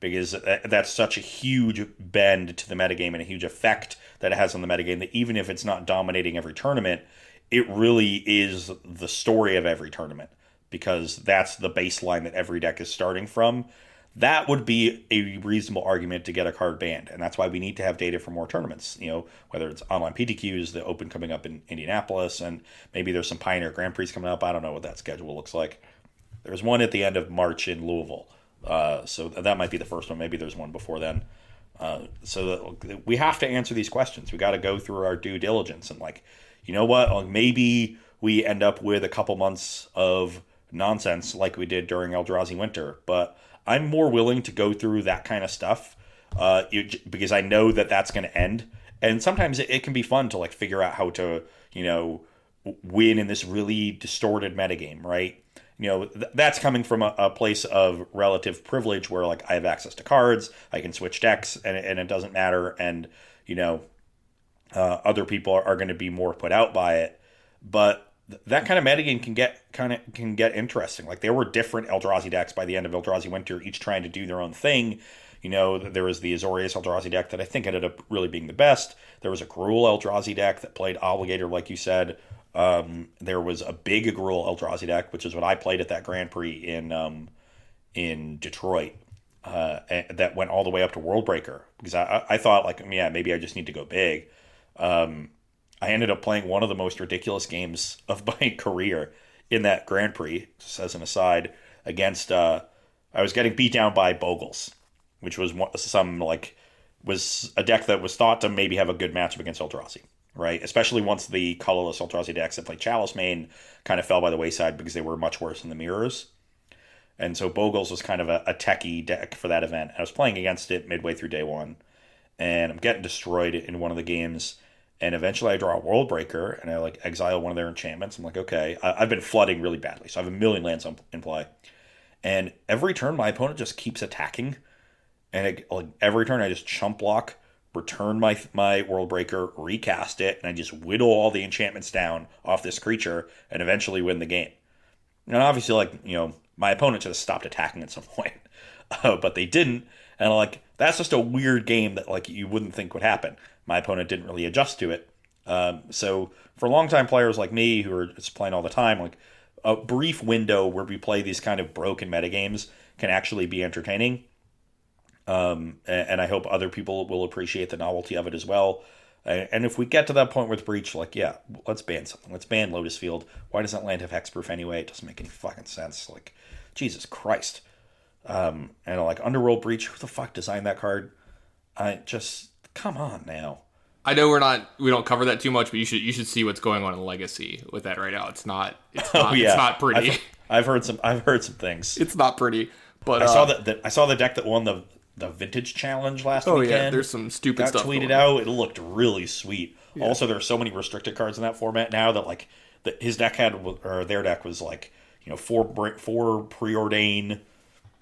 because that's such a huge bend to the metagame and a huge effect that it has on the metagame that even if it's not dominating every tournament, it really is the story of every tournament because that's the baseline that every deck is starting from. That would be a reasonable argument to get a card banned, and that's why we need to have data for more tournaments. You know, whether it's online PTQs, the Open coming up in Indianapolis, and maybe there's some Pioneer Grand Prix coming up. I don't know what that schedule looks like. There's one at the end of March in Louisville, uh, so that might be the first one. Maybe there's one before then. Uh, so we have to answer these questions. We got to go through our due diligence and like, you know what? Maybe we end up with a couple months of nonsense like we did during Eldrazi Winter, but I'm more willing to go through that kind of stuff uh, because I know that that's going to end. And sometimes it, it, can be fun to like figure out how to, you know, win in this really distorted metagame, right? You know, th- that's coming from a, a, place of relative privilege where like I have access to cards, I can switch decks, and, and it doesn't matter. And, you know, uh, other people are, are going to be more put out by it. But that kind of metagame can get kind of can get interesting. Like there were different Eldrazi decks by the end of Eldrazi Winter, each trying to do their own thing. You know, there was the Azorius Eldrazi deck that I think ended up really being the best. There was a Gruul Eldrazi deck that played Obligator, like you said. Um, there was a big Gruul Eldrazi deck, which is what I played at that Grand Prix in um, in Detroit. Uh, that went all the way up to World Breaker because I, I thought like yeah maybe I just need to go big. Um, I ended up playing one of the most ridiculous games of my career in that Grand Prix, just as an aside, against uh, I was getting beat down by Bogles, which was some like was a deck that was thought to maybe have a good matchup against Eldrazi, right? Especially once the colorless Eldrazi decks that played Chalice main kind of fell by the wayside because they were much worse than the mirrors. And so Bogles was kind of a, a techie deck for that event. I was playing against it midway through day one, and I'm getting destroyed in one of the games and eventually I draw a world breaker and I like exile one of their enchantments. I'm like, okay, I, have been flooding really badly, so I have a million lands on, in play. And every turn, my opponent just keeps attacking, and it, like every turn, I just chump block, return my my world breaker, recast it, and I just whittle all the enchantments down off this creature, and eventually win the game. And obviously, like you know, my opponent just stopped attacking at some point, uh, but they didn't, and like that's just a weird game that like you wouldn't think would happen my opponent didn't really adjust to it. Um, so for longtime players like me who are just playing all the time, like a brief window where we play these kind of broken metagames can actually be entertaining. Um, and, I hope other people will appreciate the novelty of it as well. And if we get to that point with Breach, like, yeah, let's ban something. Let's ban Lotus Field. Why doesn't land have hexproof anyway? It doesn't make any fucking sense. Like, Jesus Christ. Um, and like Underworld Breach, who the fuck designed that card? I just come on now. I know we're not we don't cover that too much, but you should you should see what's going on in Legacy with that right now. It's not it's not, oh, yeah. it's not pretty. I, I've heard some. I've heard some things. It's not pretty, but I uh, saw that I saw the deck that won the the vintage challenge last week. Oh weekend. yeah, there's some stupid got stuff tweeted out. It looked really sweet. Also, there are so many restricted cards in that format now that like his deck had or their deck was like you know four four preordain,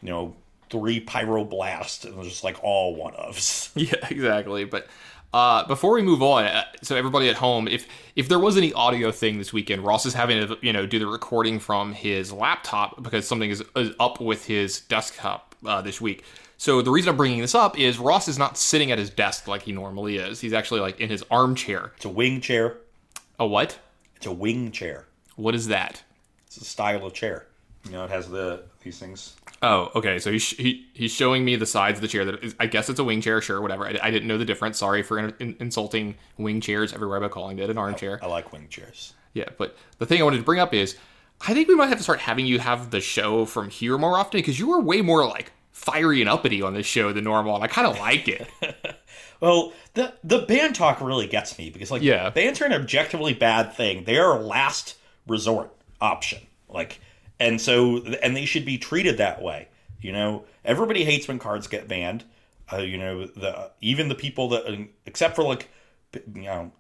you know three pyroblast, and it was just like all one ofs. Yeah, exactly. But uh, before we move on, uh, so everybody at home, if if there was any audio thing this weekend, Ross is having to you know do the recording from his laptop because something is, is up with his desktop uh, this week. So the reason I'm bringing this up is Ross is not sitting at his desk like he normally is. He's actually like in his armchair. It's a wing chair. A what? It's a wing chair. What is that? It's a style of chair. You know, it has the these things. Oh, okay. So he's he, he's showing me the sides of the chair. That is, I guess it's a wing chair. Sure, whatever. I, I didn't know the difference. Sorry for in, in, insulting wing chairs everywhere by calling it an armchair. I like wing chairs. Yeah, but the thing I wanted to bring up is I think we might have to start having you have the show from here more often because you are way more like fiery and uppity on this show than normal, and I kind of like it. Well, the the band talk really gets me because like Yeah. bands are an objectively bad thing. They are a last resort option. Like and so and they should be treated that way. You know, everybody hates when cards get banned. Uh, you know, the even the people that except for like you know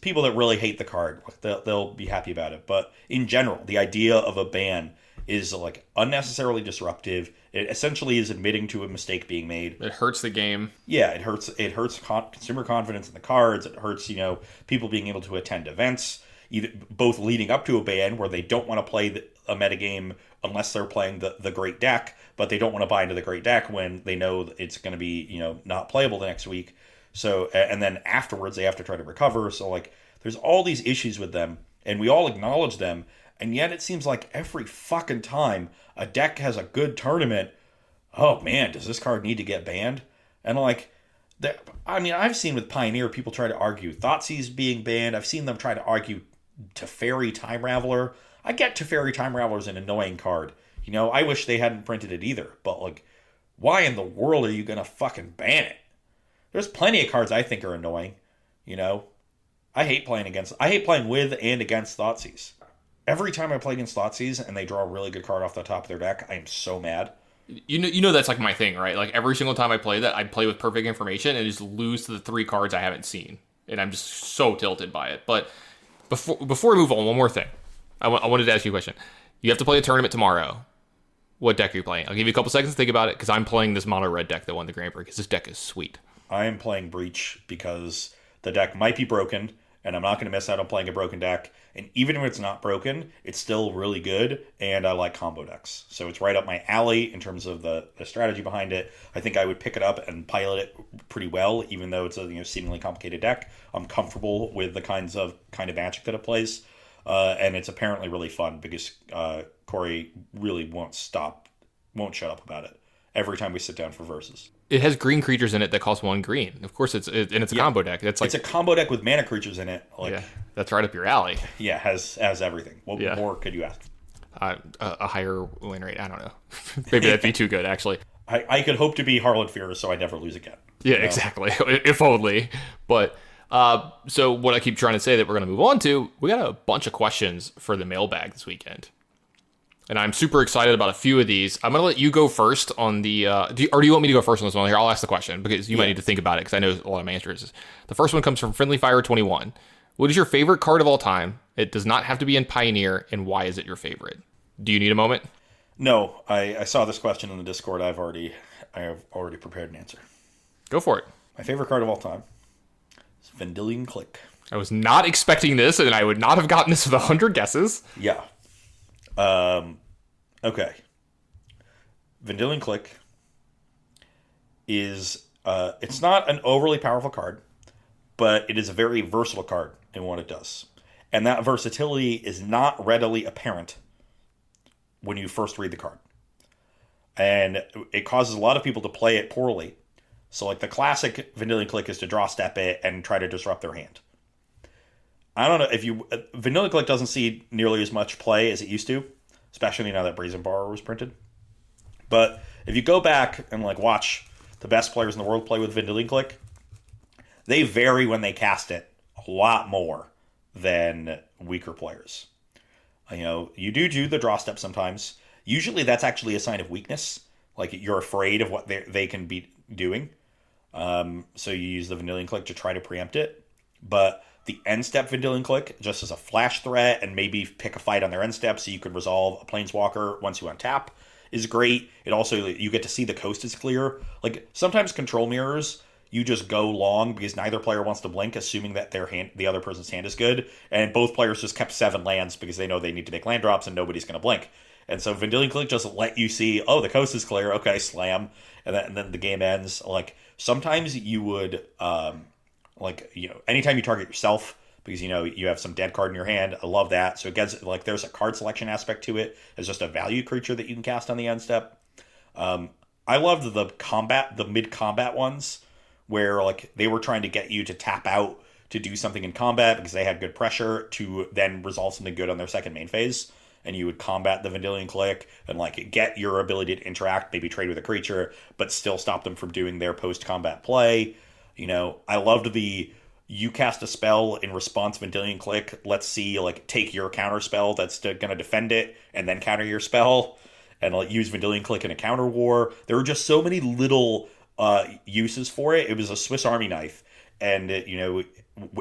people that really hate the card, they'll, they'll be happy about it. But in general, the idea of a ban is like unnecessarily disruptive. It essentially is admitting to a mistake being made It hurts the game. yeah, it hurts. It hurts con- consumer confidence in the cards. It hurts, you know, people being able to attend events, either both leading up to a ban where they don't want to play the, a metagame unless they're playing the, the great deck, but they don't want to buy into the great deck when they know that it's going to be, you know, not playable the next week. So, and then afterwards they have to try to recover. So, like, there's all these issues with them, and we all acknowledge them. And yet, it seems like every fucking time a deck has a good tournament, oh man, does this card need to get banned? And like, I mean, I've seen with Pioneer people try to argue Thoughtseize being banned. I've seen them try to argue Teferi Time Raveler. I get Teferi Time Raveler's an annoying card. You know, I wish they hadn't printed it either. But like, why in the world are you gonna fucking ban it? There's plenty of cards I think are annoying. You know, I hate playing against. I hate playing with and against Thoughtseize. Every time I play against Thoughtseize and they draw a really good card off the top of their deck, I am so mad. You know, you know that's like my thing, right? Like every single time I play that, I play with perfect information and just lose to the three cards I haven't seen, and I'm just so tilted by it. But before before we move on, one more thing, I wa- I wanted to ask you a question. You have to play a tournament tomorrow. What deck are you playing? I'll give you a couple seconds to think about it because I'm playing this mono red deck that won the Grand Prix because this deck is sweet. I am playing Breach because the deck might be broken, and I'm not going to miss out on playing a broken deck. And even if it's not broken, it's still really good, and I like combo decks. So it's right up my alley in terms of the, the strategy behind it. I think I would pick it up and pilot it pretty well, even though it's a you know seemingly complicated deck. I'm comfortable with the kinds of kind of magic that it plays, uh, and it's apparently really fun because uh, Corey really won't stop, won't shut up about it every time we sit down for verses. It has green creatures in it that cost one green. Of course, it's it, and it's a combo deck. It's like It's a combo deck with mana creatures in it. Like yeah, that's right up your alley. Yeah, has has everything. What Yeah. more could you ask? Uh, a, a higher win rate. I don't know. Maybe that'd be too good, actually. I, I could hope to be Harlan Fear so I never lose again. Yeah, exactly. if only. But uh, so what I keep trying to say that we're going to move on to, we got a bunch of questions for the mailbag this weekend, and I'm super excited about a few of these. I'm going to let you go first on the, uh, do you, or do you want me to go first on this one? Here, I'll ask the question because you might need to think about it because I know a lot of my answers. The first one comes from Friendly Fire 21. What is your favorite card of all time? It does not have to be in Pioneer, and why is it your favorite? Do you need a moment? No, I, I saw this question in the Discord. I've already I have already prepared an answer. Go for it. My favorite card of all time is Vendilion Clique. I was not expecting this, and I would not have gotten this with 100 guesses. Yeah. Um. Okay. Vendilion Clique is uh, it's not an overly powerful card, but it is a very versatile card in what it does, and that versatility is not readily apparent when you first read the card, and it causes a lot of people to play it poorly. So, like the classic Vendilion Clique is to draw step it and try to disrupt their hand. I don't know if you uh, Vendilion Clique doesn't see nearly as much play as it used to, especially now that Brazen Borrower was printed. But if you go back and like watch the best players in the world play with Vendilion Clique, they vary when they cast it a lot more than weaker players. You know, you do do the draw step sometimes. Usually, that's actually a sign of weakness. Like you're afraid of what they they can be doing. Um, so you use the Vendilion Clique to try to preempt it. But the end step Vendilion Clique just as a flash threat, and maybe pick a fight on their end step so you can resolve a Planeswalker once you untap, is great. It also you get to see the coast is clear. Like sometimes control mirrors, you just go long because neither player wants to blink, assuming that their hand, the other person's hand is good, and both players just kept seven lands because they know they need to make land drops and nobody's going to blink. And so Vendilion Clique just let you see, oh, the coast is clear. Okay, slam, and and then the game ends. Like sometimes you would, um, like you know, anytime you target yourself because you know you have some dead card in your hand. I love that. So it gets like there's a card selection aspect to it. It's just a value creature that you can cast on the end step. Um, I loved the combat, the mid combat ones where like they were trying to get you to tap out to do something in combat because they had good pressure to then resolve something good on their second main phase and you would combat the Vendilion Clique and like get your ability to interact, maybe trade with a creature, but still stop them from doing their post combat play. You know, I loved the you cast a spell in response Vendilion Clique. Let's see, like take your counter spell that's going to defend it and then counter your spell, and like use Vendilion Clique in a counter war. There were just so many little uh, uses for it. It was a Swiss Army knife, and it, you know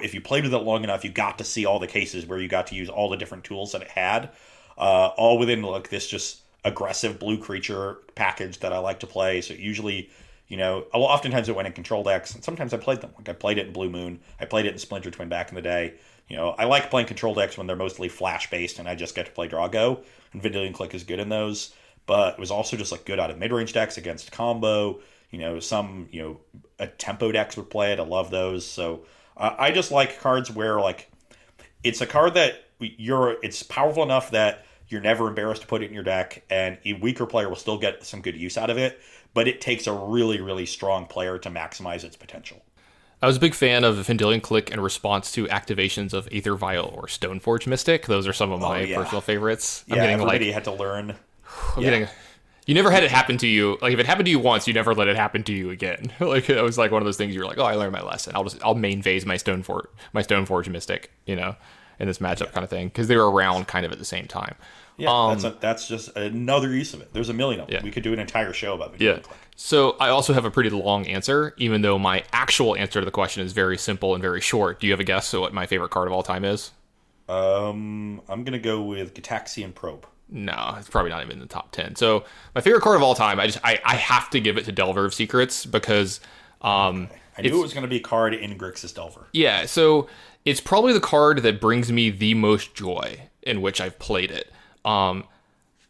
if you played with it long enough, you got to see all the cases where you got to use all the different tools that it had uh, all within like this just aggressive blue creature package that I like to play. So usually, you know, oftentimes it went in control decks, and sometimes I played them. Like I played it in Blue Moon, I played it in Splinter Twin back in the day. You know, I like playing control decks when they're mostly flash based, and I just get to play Draw-Go. And Vendilion Clique is good in those, but it was also just like good out of mid range decks against combo. You know, some you know a tempo decks would play it. I love those. So uh, I just like cards where like it's a card that you're it's powerful enough that you're never embarrassed to put it in your deck, and a weaker player will still get some good use out of it. But it takes a really, really strong player to maximize its potential. I was a big fan of Vendilion Clique in response to activations of Aether Vial or Stoneforge Mystic. Those are some of oh, my oh, yeah. personal favorites. I'm yeah, getting everybody like, had to learn. I'm yeah. getting. You never had it happen to you. Like if it happened to you once, you never let it happen to you again. like it was like one of those things you're like, oh, I learned my lesson. I'll just I'll main phase my Stoneforge my Stoneforge Mystic, you know, in this matchup yeah. kind of thing because they were around kind of at the same time. Yeah, um, that's, a, that's just another use of it. There's a million of them. Yeah. We could do an entire show about video. Yeah. So I also have a pretty long answer, even though my actual answer to the question is very simple and very short. Do you have a guess at what my favorite card of all time is? Um, I'm gonna go with Gitaxian Probe. No, it's probably not even in the top ten. So my favorite card of all time, I just I, I have to give it to Delver of Secrets because um, okay. I knew it was gonna be a card in Grixis Delver. Yeah, so it's probably the card that brings me the most joy in which I've played it. Um,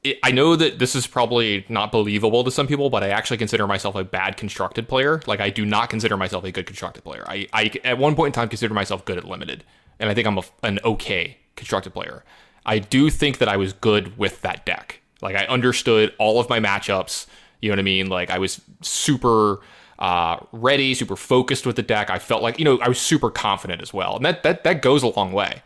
it, I know that this is probably not believable to some people, but I actually consider myself a bad constructed player. Like I do not consider myself a good constructed player. I, I at one point in time considered myself good at limited, and I think I'm a, an okay constructed player. I do think that I was good with that deck. Like I understood all of my matchups. You know what I mean? Like I was super uh, ready, super focused with the deck. I felt like you know I was super confident as well, and that that that goes a long way.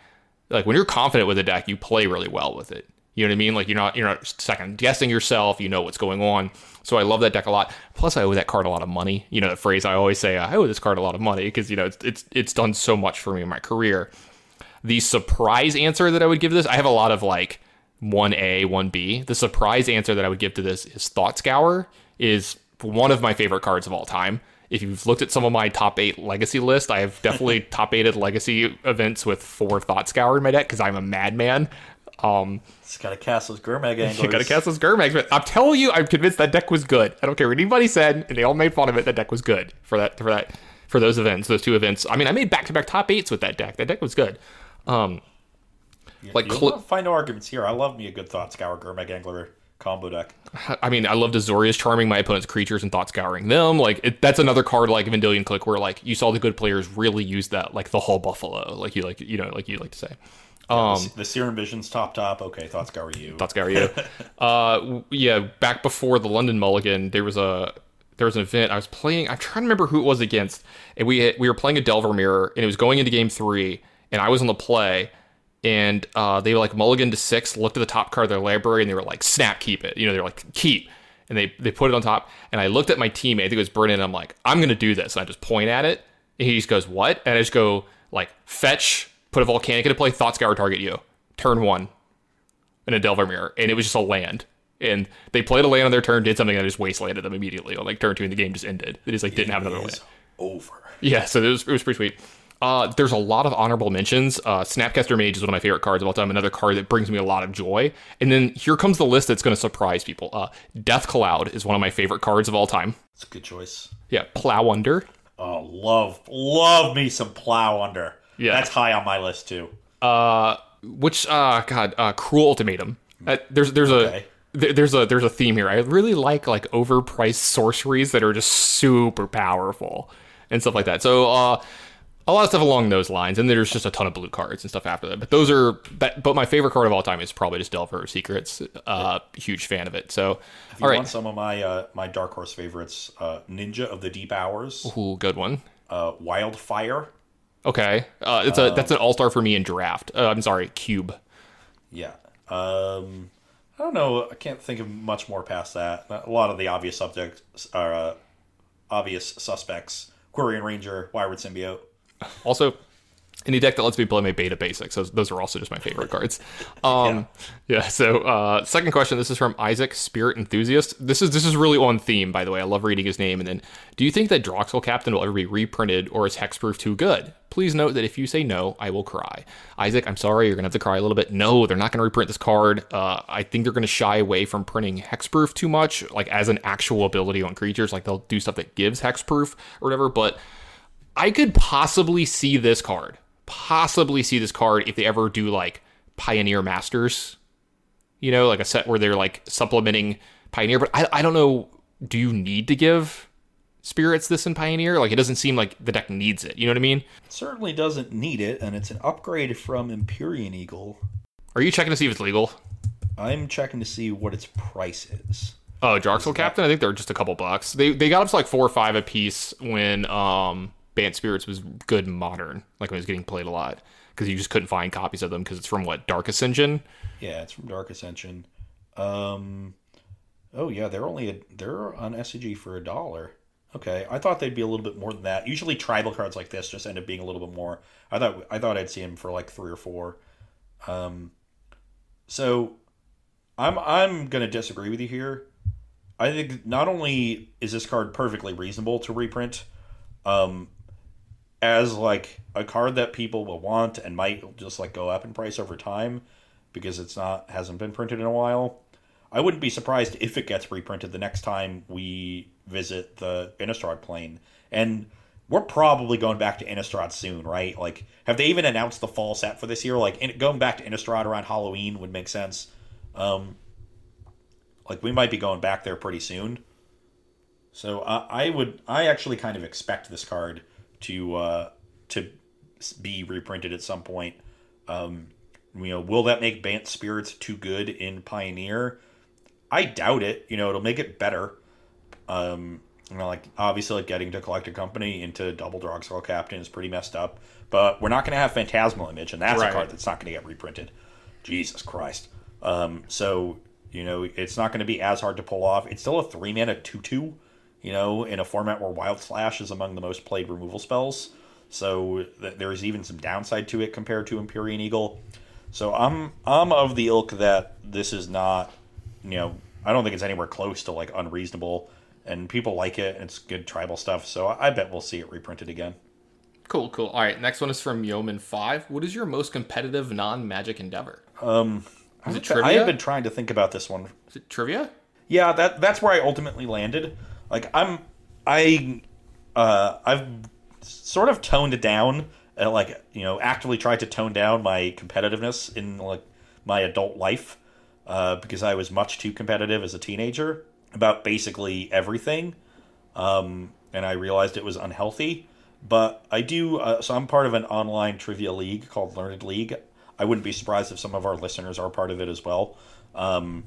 Like when you're confident with a deck, you play really well with it. You know what I mean? Like you're not you're not second guessing yourself. You know what's going on. So I love that deck a lot. Plus, I owe that card a lot of money. You know the phrase I always say. I owe this card a lot of money because you know it's it's it's done so much for me in my career. The surprise answer that I would give this, I have a lot of like one A, one B. The surprise answer that I would give to this is Thought Scour is one of my favorite cards of all time. If you've looked at some of my top eight legacy list, I have definitely top eighted legacy events with four Thought Scour in my deck because I'm a madman. Um, it's got to cast those Gurmag anglers. You got to cast those Gurmags. But I'm telling you, I'm convinced that deck was good. I don't care what anybody said, and they all made fun of it. That deck was good for that for that for those events, those two events. I mean, I made back to back top eights with that deck. That deck was good. Um, like cl- find no arguments here. I love me a good Thought Scour Gurmag Angler combo deck. I mean, I love Azorius charming my opponent's creatures and thought scouring them. Like it, that's another card like Vendilion Clique where like you saw the good players really use that, like the Hull Buffalo, like you like you know like you like to say. Um, yeah, the Serum Vision's top top. Okay, thought scour you. Thought scour you. uh, yeah, back before the London Mulligan, there was a there was an event I was playing. I'm trying to remember who it was against, and we we were playing a Delver Mirror, and it was going into game three, and I was on the play and uh, they were like mulligan to six, looked at the top card of their library, and they were like, snap, keep it. You know, they're like, keep. And they, they put it on top. And I looked at my teammate, I think it was Brennan, and I'm like, I'm going to do this. And I just point at it. And he just goes, what? And I just go, like, fetch, put a volcanic into play, thought scour target you. Turn one. in a Delver Mirror, and it was just a land. And they played a land on their turn, did something, and I just wastelanded them immediately. Like turn two, and the game just ended. They just like didn't have another land. Over. Yeah, so it was, it was pretty sweet. Uh, there's a lot of honorable mentions. Uh, Snapcaster Mage is one of my favorite cards of all time. Another card that brings me a lot of joy. And then here comes the list that's going to surprise people. Uh, Death Cloud is one of my favorite cards of all time. It's a good choice. Yeah, Plow Under. Oh, love, love me some plow under. Yeah. that's high on my list too. Uh, which uh, God, uh, Cruel Ultimatum. Uh, there's there's Okay. a there- there's a there's a theme here. I really like like overpriced sorceries that are just super powerful and stuff like that. So uh, a lot of stuff along those lines, and there's just a ton of blue cards and stuff after that. But those are that. But my favorite card of all time is probably just Delver of Secrets. Uh, huge fan of it. So If all right, want some of my uh, my dark horse favorites, uh, Ninja of the Deep Hours, Ooh, good one. uh, Wildfire. Okay, uh, it's a that's an all star for me in draft. Uh, I'm sorry, Cube. Yeah. Um, I don't know. I can't think of much more past that. A lot of the obvious subjects are uh, obvious suspects: Quirion Ranger, Wirewood Symbiote. Also, any deck that lets me play my beta basics. Those, those are also just my favorite cards. Um, yeah. So, uh, second question. This is from Isaac, Spirit Enthusiast. This is this is really on theme, by the way. I love reading his name. And then, do you think that Drogskol Captain will ever be reprinted, or is Hexproof too good? Please note that if you say no, I will cry. Isaac, I'm sorry, you're gonna have to cry a little bit. No, they're not gonna reprint this card. Uh, I think they're gonna shy away from printing Hexproof too much, like as an actual ability on creatures. Like they'll do stuff that gives Hexproof or whatever, but. I could possibly see this card. Possibly see this card if they ever do like Pioneer Masters. You know, like a set where they're like supplementing Pioneer. But I, I don't know. Do you need to give spirits this in Pioneer? Like it doesn't seem like the deck needs it. You know what I mean? It Certainly doesn't need it, and it's an upgrade from Empyrean Eagle. Are you checking to see if it's legal? I'm checking to see what its price is. Oh, Drogskol Captain. I think they're just a couple bucks. They they got up to like four or five a piece when um Bant Spirits was good modern, like it was getting played a lot, because you just couldn't find copies of them because it's from what Dark Ascension. Yeah, it's from Dark Ascension. Um, oh yeah, they're only a, they're on SCG for a dollar. Okay, I thought they'd be a little bit more than that. Usually, tribal cards like this just end up being a little bit more. I thought I thought I'd see them for like three or four. Um, so I'm I'm gonna disagree with you here. I think not only is this card perfectly reasonable to reprint, um, as like a card that people will want and might just like go up in price over time because it's not hasn't been printed in a while. I wouldn't be surprised if it gets reprinted the next time we visit the Innistrad plane. And we're probably going back to Innistrad soon, right? Like, have they even announced the fall set for this year? Like, in, going back to Innistrad around Halloween would make sense. Um, like, we might be going back there pretty soon. So uh, I would, I actually kind of expect this card to uh, to be reprinted at some point. Um, you know, will that make Bant Spirits too good in Pioneer? I doubt it. You know, it'll make it better. Um, you know, like obviously, like getting to collect a company into Double Drogskol Captain is pretty messed up. But we're not going to have Phantasmal Image, and that's Right. a card that's not going to get reprinted. Jesus Christ. Um, so you know, it's not going to be as hard to pull off. It's still a three mana two two. You know, in a format where Wild Slash is among the most played removal spells. So th- there's even some downside to it compared to Empyrean Eagle. So I'm I'm of the ilk that this is not, you know, I don't think it's anywhere close to like unreasonable, and people like it. and It's good tribal stuff, so I bet we'll see it reprinted again. Cool, cool. All right, next one is from Yeoman Five. What is your most competitive non-magic endeavor? Um, Is it I have been trying to think about this one. Is it trivia? Yeah, that that's where I ultimately landed. Like I'm, I, uh, I've sort of toned down, uh, like you know, actively tried to tone down my competitiveness in like my adult life, uh, because I was much too competitive as a teenager about basically everything, um, and I realized it was unhealthy. But I do, uh, so I'm part of an online trivia league called Learned League. I wouldn't be surprised if some of our listeners are part of it as well. Um,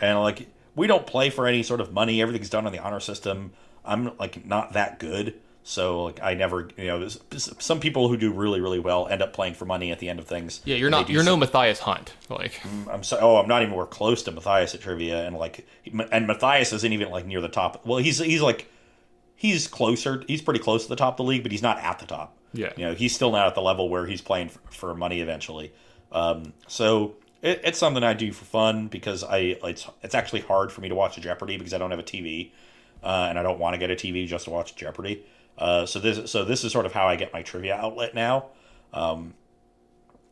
and like we don't play for any sort of money everything's done on the honor system i'm like not that good so like i never you know there's, some people who do really really well end up playing for money at the end of things Yeah, you're not. You're no Matthias Hunt. Like, i'm so oh i'm not even anywhere close to matthias at trivia and like and matthias isn't even like near the top well he's he's like he's closer he's pretty close to the top of the league but he's not at the top Yeah. you know he's still not at the level where he's playing for, for money eventually um, so it, it's something I do for fun because I it's it's actually hard for me to watch Jeopardy because I don't have a TV, uh, and I don't want to get a TV just to watch Jeopardy. Uh, so this so this is sort of how I get my trivia outlet now, um,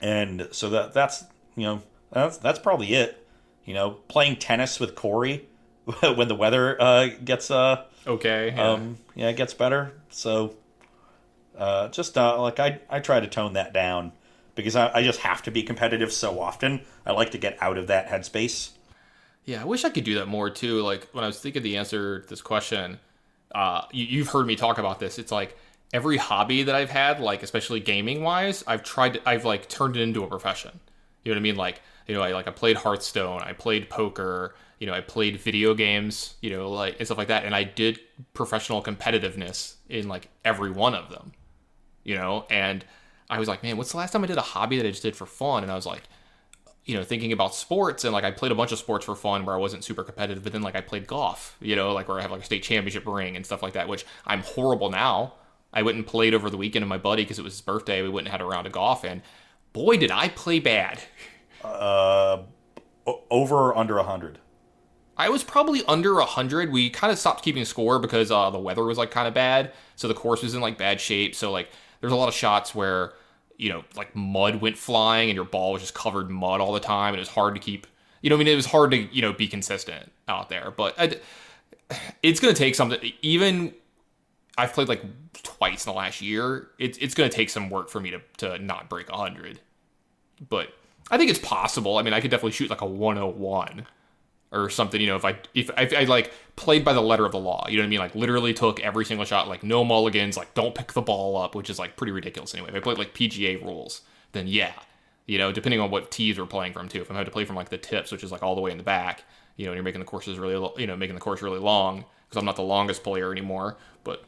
and so that that's you know that's that's probably it. You know, playing tennis with Corey when the weather uh, gets uh Okay. Yeah. um yeah it gets better. So uh, just uh, like I I try to tone that down because I, I just have to be competitive so often. I like to get out of that headspace. Yeah, I wish I could do that more too. Like when I was thinking the answer to this question, uh, you, you've heard me talk about this. It's like every hobby that I've had, like especially gaming wise, I've tried. To, I've like turned it into a profession. You know what I mean? Like you know, I like I played Hearthstone, I played poker, you know, I played video games, you know, like and stuff like that, and I did professional competitiveness in like every one of them. You know, and I was like, man, what's the last time I did a hobby that I just did for fun? And I was like, you know, thinking about sports and like I played a bunch of sports for fun where I wasn't super competitive, but then like I played golf, you know, like where I have like a state championship ring and stuff like that, which I'm horrible now. I went and played over the weekend with my buddy because it was his birthday. We went and had a round of golf, and boy, did I play bad. Uh, over or under hundred. I was probably under 100. We kind of stopped keeping score because uh, the weather was like kind of bad. So the course was in like bad shape. So like there's a lot of shots where, you know, like mud went flying and your ball was just covered in mud all the time. And it was hard to keep, you know, I mean, it was hard to, you know, be consistent out there. But I, it's going to take something. Even I've played like twice in the last year. It's, it's going to take some work for me to, to not break 100. But I think it's possible. I mean, I could definitely shoot like a 101 or something, you know, if I if, if I like played by the letter of the law, you know what I mean? Like literally took every single shot, like no mulligans, like don't pick the ball up, which is like pretty ridiculous anyway. If I played like PGA rules, then yeah, you know, depending on what tees we're playing from too. If I'm having to play from like the tips, which is like all the way in the back, you know, and you're making the courses really, you know, making the course really long because I'm not the longest player anymore. But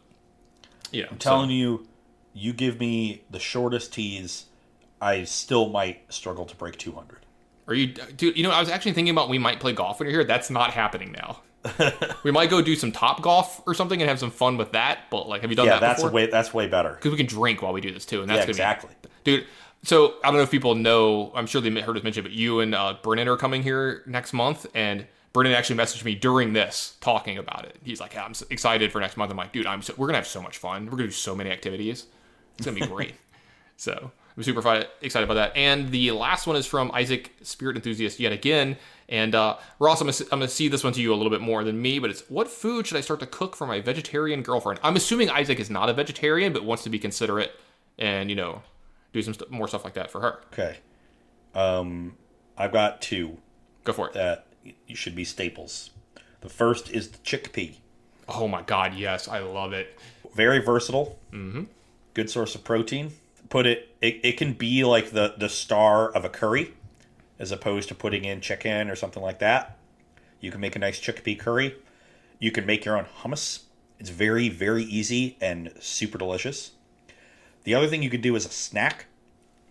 yeah, I'm telling you, you give me the shortest tees, I still might struggle to break two hundred. Are you, dude? You know, I was actually thinking about we might play golf when you're here. That's not happening now. we might go do some top golf or something and have some fun with that. But like, have you done Yeah, that that's before? way that's way better. because we can drink while we do this too, and that's Yeah, exactly. be dude. So I don't know if people know. I'm sure they heard us mention, but you and uh, Brennan are coming here next month, and Brennan actually messaged me during this talking about it. He's like, yeah, "I'm so excited for next month." I'm like, "Dude, I'm so, we're gonna have so much fun. We're gonna do so many activities. It's gonna be great." so I'm super fi- excited about that. And the last one is from Isaac, Spirit Enthusiast, yet again. And uh, Ross, I'm gonna, I'm gonna see this one to you a little bit more than me, but it's what food should I start to cook for my vegetarian girlfriend? I'm assuming Isaac is not a vegetarian, but wants to be considerate and you know do some st- more stuff like that for her. Okay. Um, I've got two Go for it. that you should be staples. The first is the chickpea. Oh my god, yes, I love it. Very versatile. Mm-hmm. Good source of protein. Put it, it. It can be like the the star of a curry, as opposed to putting in chicken or something like that. You can make a nice chickpea curry. You can make your own hummus. It's very very easy and super delicious. The other thing you could do as a snack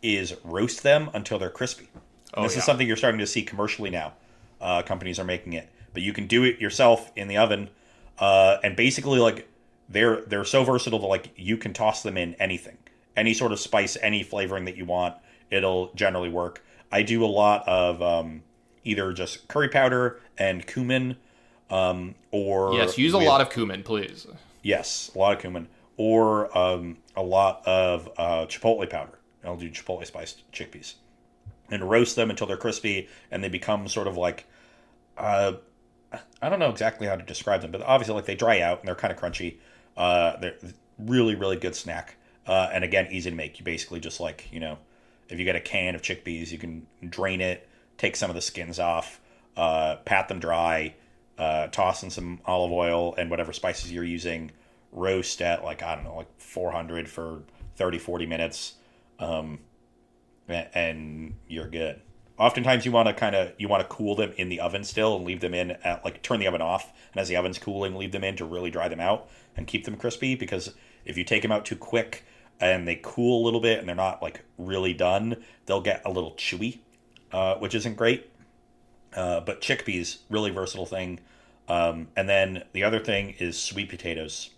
is roast them until they're crispy. Oh, this yeah. is something you're starting to see commercially now. Uh, companies are making it, but you can do it yourself in the oven, uh, and basically like they're they're so versatile that like you can toss them in anything, any sort of spice, any flavoring that you want. It'll generally work. I do a lot of um, either just curry powder and cumin, um, or Yes, use a with- lot of cumin, please. Yes, a lot of cumin, or um, a lot of uh, chipotle powder. I'll do chipotle spiced chickpeas, and roast them until they're crispy, and they become sort of like, uh, I don't know exactly how to describe them, but obviously like they dry out and they're kind of crunchy. Uh, they're really really good snack, uh, and again easy to make. You basically just like you know, if you get a can of chickpeas, you can drain it, take some of the skins off, uh, pat them dry, uh, toss in some olive oil and whatever spices you're using, roast at like, I don't know, like 400 for 30, 40 minutes, um, and you're good. Oftentimes you want to kind of, you want to cool them in the oven still and leave them in at like, turn the oven off. And as the oven's cooling, leave them in to really dry them out and keep them crispy because if you take them out too quick and they cool a little bit and they're not like really done, they'll get a little chewy, uh, which isn't great. Uh, but chickpeas, really versatile thing. Um, and then the other thing is sweet potatoes,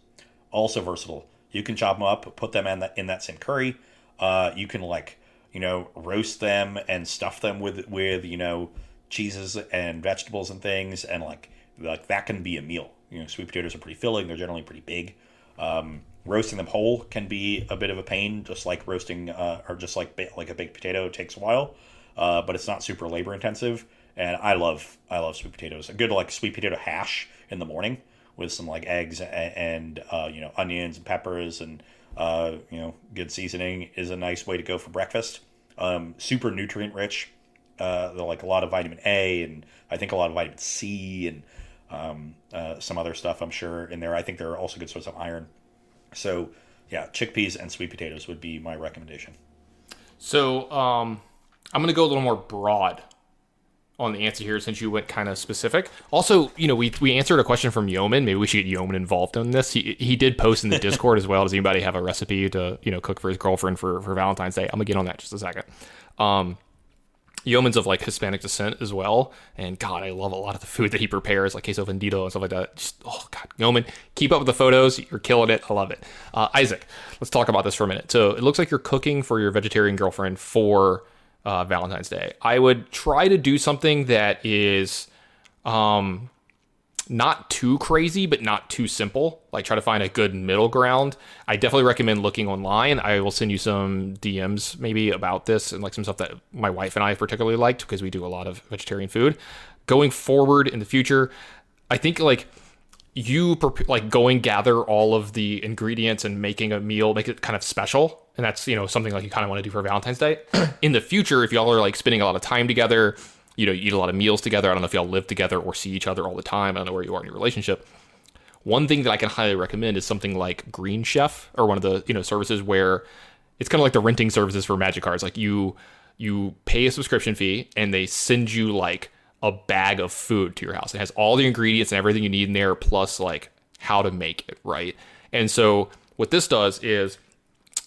also versatile. You can chop them up, put them in that in that same curry. Uh, you can like you know, roast them and stuff them with with you know cheeses and vegetables and things, and like like that can be a meal. You know, sweet potatoes are pretty filling; they're generally pretty big. Um, roasting them whole can be a bit of a pain, just like roasting uh, or just like like a baked potato takes a while, uh, but it's not super labor intensive. And I love I love sweet potatoes. A good like sweet potato hash in the morning with some like eggs and, and uh, you know onions and peppers and uh, you know good seasoning is a nice way to go for breakfast. Um, super nutrient rich. Uh, like a lot of vitamin A and I think a lot of vitamin C and um, uh, some other stuff I'm sure in there. I think there are also good sources of iron. So yeah, chickpeas and sweet potatoes would be my recommendation. So um, I'm going to go a little more broad on the answer here since you went kind of specific. Also, you know, we we answered a question from Yeoman. Maybe we should get Yeoman involved in this. He he did post in the Discord as well. Does anybody have a recipe to you know cook for his girlfriend for for Valentine's Day? I'm gonna get on that just a second. Um, Yeoman's of like Hispanic descent as well, and God, I love a lot of the food that he prepares, like queso fundido and stuff like that. Just oh God, Yeoman, keep up with the photos. You're killing it. I love it. Uh, Isaac, let's talk about this for a minute. So it looks like you're cooking for your vegetarian girlfriend for uh, Valentine's Day. I would try to do something that is um, not too crazy, but not too simple. Like try to find a good middle ground. I definitely recommend looking online. I will send you some DMs maybe about this and like some stuff that my wife and I particularly liked because we do a lot of vegetarian food. Going forward in the future, I think like you like going gather all of the ingredients and making a meal, make it kind of special. And that's, you know, something like you kind of want to do for Valentine's Day. in the future, if y'all are like spending a lot of time together, you know, you eat a lot of meals together. I don't know if y'all live together or see each other all the time. I don't know where you are in your relationship. One thing that I can highly recommend is something like Green Chef or one of the, you know, services where it's kind of like the renting services for magic cards. Like you you pay a subscription fee and they send you like a bag of food to your house. It has all the ingredients and everything you need in there, plus like how to make it, right? And so what this does is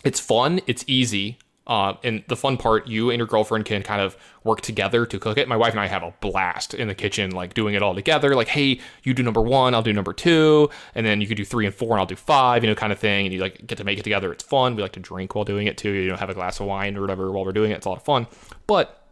it's fun, it's easy. Uh, and the fun part, you and your girlfriend can kind of work together to cook it. My wife and I have a blast in the kitchen, like doing it all together. Like, hey, you do number one, I'll do number two, and then you could do three and four, and I'll do five, you know, kind of thing. And you like get to make it together. It's fun. We like to drink while doing it too. You know, have a glass of wine or whatever while we're doing it. It's a lot of fun. But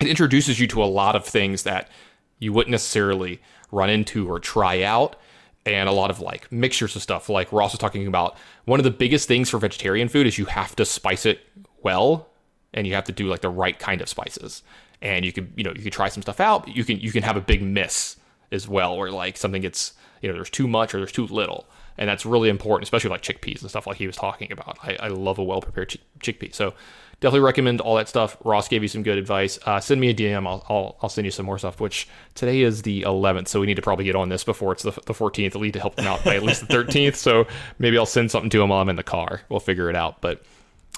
it introduces you to a lot of things that you wouldn't necessarily run into or try out and a lot of like mixtures of stuff like we're also talking about one of the biggest things for vegetarian food is you have to spice it well and you have to do like the right kind of spices and you could you know you could try some stuff out you can you can have a big miss as well where like something gets you know there's too much or there's too little and that's really important especially like chickpeas and stuff like he was talking about i, I love a well prepared ch- chickpea so definitely recommend all that stuff. Ross gave you some good advice. Uh, send me a DM. I'll, I'll, I'll, send you some more stuff, which today is the 11th. So we need to probably get on this before it's the, the 14th. I'll need to help them out by at least the 13th. So maybe I'll send something to them while I'm in the car. We'll figure it out. But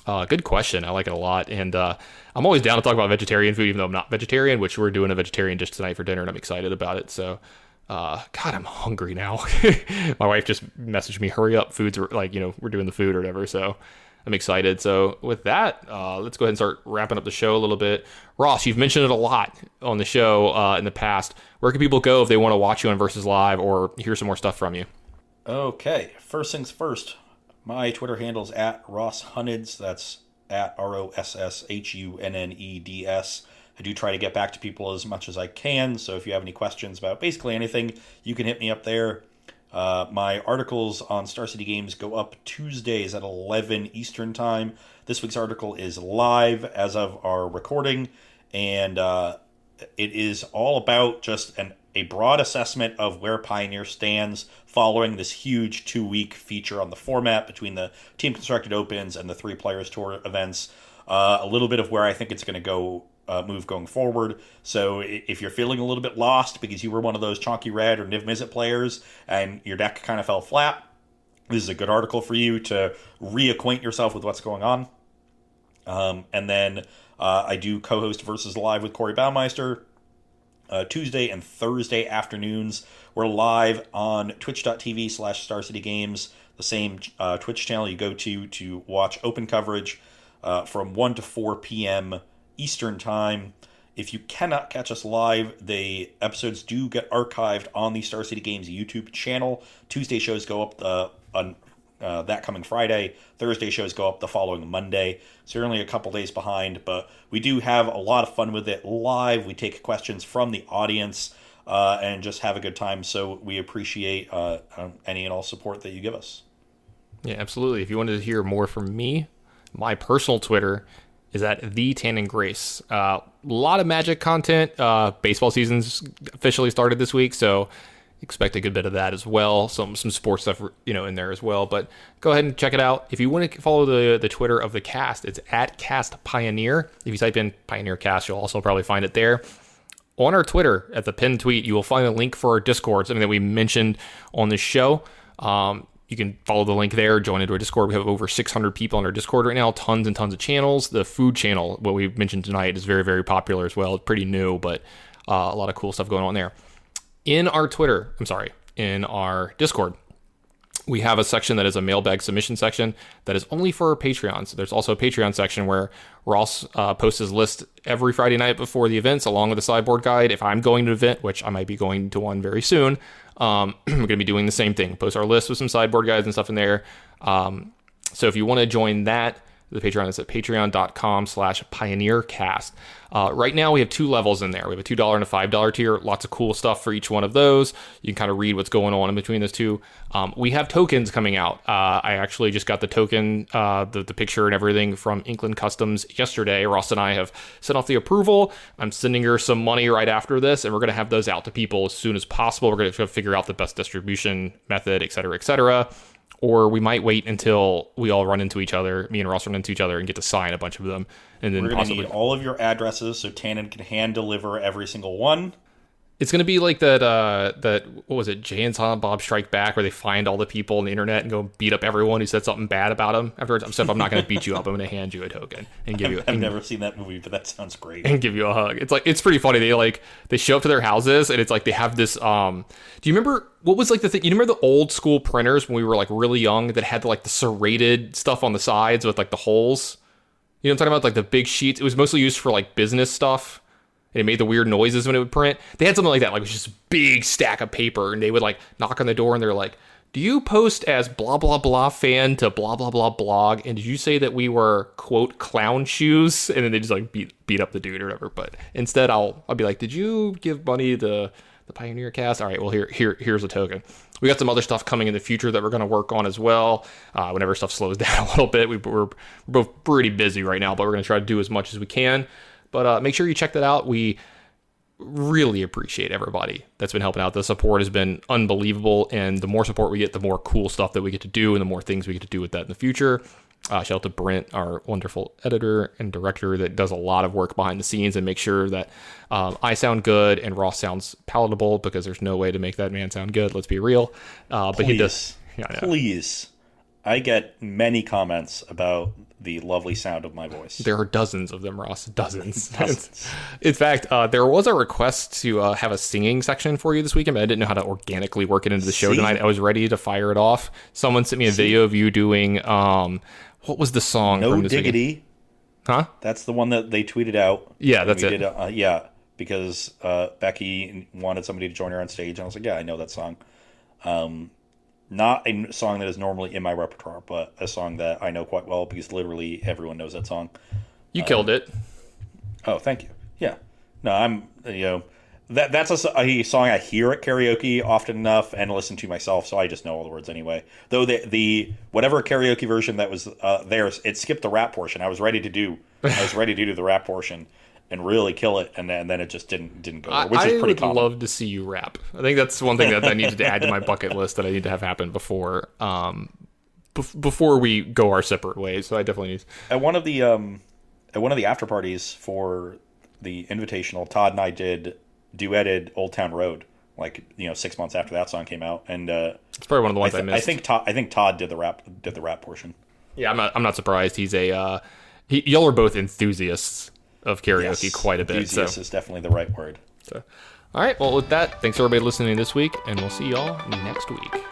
uh, good question. I like it a lot. And uh, I'm always down to talk about vegetarian food, even though I'm not vegetarian, which we're doing a vegetarian dish tonight for dinner, and I'm excited about it. So, uh, God, I'm hungry now. My wife just messaged me, hurry up, food's like, you know, we're doing the food or whatever. So, I'm excited. So with that, uh, let's go ahead and start wrapping up the show a little bit. Ross, you've mentioned it a lot on the show uh, in the past. Where can people go if they want to watch you on Versus Live or hear some more stuff from you? Okay, first things first. My Twitter handle is at Ross Hunneds. That's at R O S S H U N N E D S. I do try to get back to people as much as I can. So if you have any questions about basically anything, you can hit me up there. Uh, my articles on Star City Games go up Tuesdays at 11 Eastern Time. This week's article is live as of our recording, and uh, it is all about just an, a broad assessment of where Pioneer stands following this huge two week feature on the format between the Team Constructed Opens and the Three Players Tour events. Uh, a little bit of where I think it's going to go uh, move going forward. So if you're feeling a little bit lost because you were one of those Chonky Red or Niv Mizzet players and your deck kind of fell flat, this is a good article for you to reacquaint yourself with what's going on. Um, and then uh, I do co-host Versus Live with Corey Baumeister. Uh, Tuesday and Thursday afternoons. We're live on twitch.tv slash Star City Games, the same uh, Twitch channel you go to to watch open coverage uh, from 1 to 4 p.m. Eastern Time. If you cannot catch us live, the episodes do get archived on the Star City Games YouTube channel. Tuesday shows go up uh, on uh, that coming Friday. Thursday shows go up the following Monday. So you're only a couple days behind, but we do have a lot of fun with it live. We take questions from the audience uh, and just have a good time. So we appreciate uh, um, any and all support that you give us. Yeah, absolutely. If you wanted to hear more from me, my personal Twitter is at the Tannon Grace. A uh, lot of Magic content. Uh, baseball season's officially started this week, so expect a good bit of that as well. Some some sports stuff, you know, in there as well. But go ahead and check it out. If you want to follow the the Twitter of the cast, it's at Cast Pioneer. If you type in Pioneer Cast, you'll also probably find it there. On our Twitter, at the pinned tweet, you will find a link for our Discord, something that we mentioned on the show. Um, you can follow the link there, join into our Discord. We have over 600 people on our Discord right now, tons and tons of channels. The food channel, what we mentioned tonight, is very, very popular as well. It's pretty new, but uh, a lot of cool stuff going on there. In our Twitter, I'm sorry, in our Discord, we have a section that is a mailbag submission section that is only for our Patreons. There's also a Patreon section where Ross uh, posts his list every Friday night before the events, along with a sideboard guide. If I'm going to an event, which I might be going to one very soon, um, we're going to be doing the same thing. Post our list with some sideboard guides and stuff in there. Um, so if you want to join that, the Patreon is at patreon.com slash pioneercast. Uh, right now, we have two levels in there. We have a $2 and a $5 tier. Lots of cool stuff for each one of those. You can kind of read what's going on in between those two. Um, we have tokens coming out. Uh, I actually just got the token, uh, the, the picture and everything from Inkland Customs yesterday. Ross and I have sent off the approval. I'm sending her some money right after this, and we're going to have those out to people as soon as possible. We're going to figure out the best distribution method, et cetera, et cetera or we might wait until we all run into each other, me and Ross run into each other, and get to sign a bunch of them, and then possibly need all of your addresses so Tannon can hand deliver every single one. It's gonna be like that. Uh, that what was it? Jay and Silent Bob Strike Back, where they find all the people on the internet and go beat up everyone who said something bad about them. Afterwards, I'm saying I'm not gonna beat you up. I'm gonna hand you a token and give you. I've and, never seen that movie, but that sounds great. and give you a hug. It's like it's pretty funny. They like they show up to their houses and it's like they have this um do you remember what was like the thing you remember the old school printers when we were like really young that had like the serrated stuff on the sides with like the holes? You know what I'm talking about? Like the big sheets. It was mostly used for like business stuff. It made the weird noises when it would print. They had something like that, like it was just a big stack of paper, and they would like knock on the door and they're like, Do you post as blah blah blah fan to blah blah blah blog? And did you say that we were quote clown shoes? And then they just like beat beat up the dude or whatever. But instead I'll I'll be like, Did you give money to the Pioneer cast? All right, well here here here's a token. We got some other stuff coming in the future that we're going to work on as well. Uh, whenever stuff slows down a little bit, we, we're, we're both pretty busy right now, but we're going to try to do as much as we can. But uh, make sure you check that out. We really appreciate everybody that's been helping out. The support has been unbelievable, and the more support we get, the more cool stuff that we get to do, and the more things we get to do with that in the future. Uh, shout out to Brent, our wonderful editor and director that does a lot of work behind the scenes and make sure that um, I sound good and Ross sounds palatable because there's no way to make that man sound good. Let's be real. Uh, but he does. Please, please. I get many comments about the lovely sound of my voice. There are dozens of them, Ross. Dozens. Dozens. In fact, uh, there was a request to uh, have a singing section for you this weekend, but I didn't know how to organically work it into the show See? tonight. I was ready to fire it off. Someone sent me a video of you doing um, what was the song? No from this weekend? diggity. Huh? That's the one that they tweeted out. Yeah, that's we it. Did, uh, yeah, because uh, Becky wanted somebody to join her on stage, and I was like, "Yeah, I know that song." Um, not a song that is normally in my repertoire, but a song that I know quite well because literally everyone knows that song. You killed it. Oh, thank you. Yeah. No, I'm you know that that's a, a song I hear at karaoke often enough and listen to myself, so I just know all the words anyway. Though the the whatever karaoke version that was uh, there, it skipped the rap portion. I was ready to do I was ready to do the rap portion and really kill it, and then, then it just didn't didn't go, I, there, which I is pretty I would common. love to see you rap. I think that's one thing that I needed to add to my bucket list that I need to have happen before um, bef- before we go our separate ways. So I definitely need. at one of the um at one of the after parties for the invitational todd and i did duetted old town road like you know six months after that song came out and uh It's probably one of the ones I, th- missed. I think todd i think todd did the rap did the rap portion Yeah, I'm not. I'm not surprised. He's a. Uh, he, y'all are both enthusiasts of karaoke Yes, quite a bit. So. enthusiast is definitely the right word so, all right. Well, with that, thanks everybody listening this week, and we'll see y'all next week.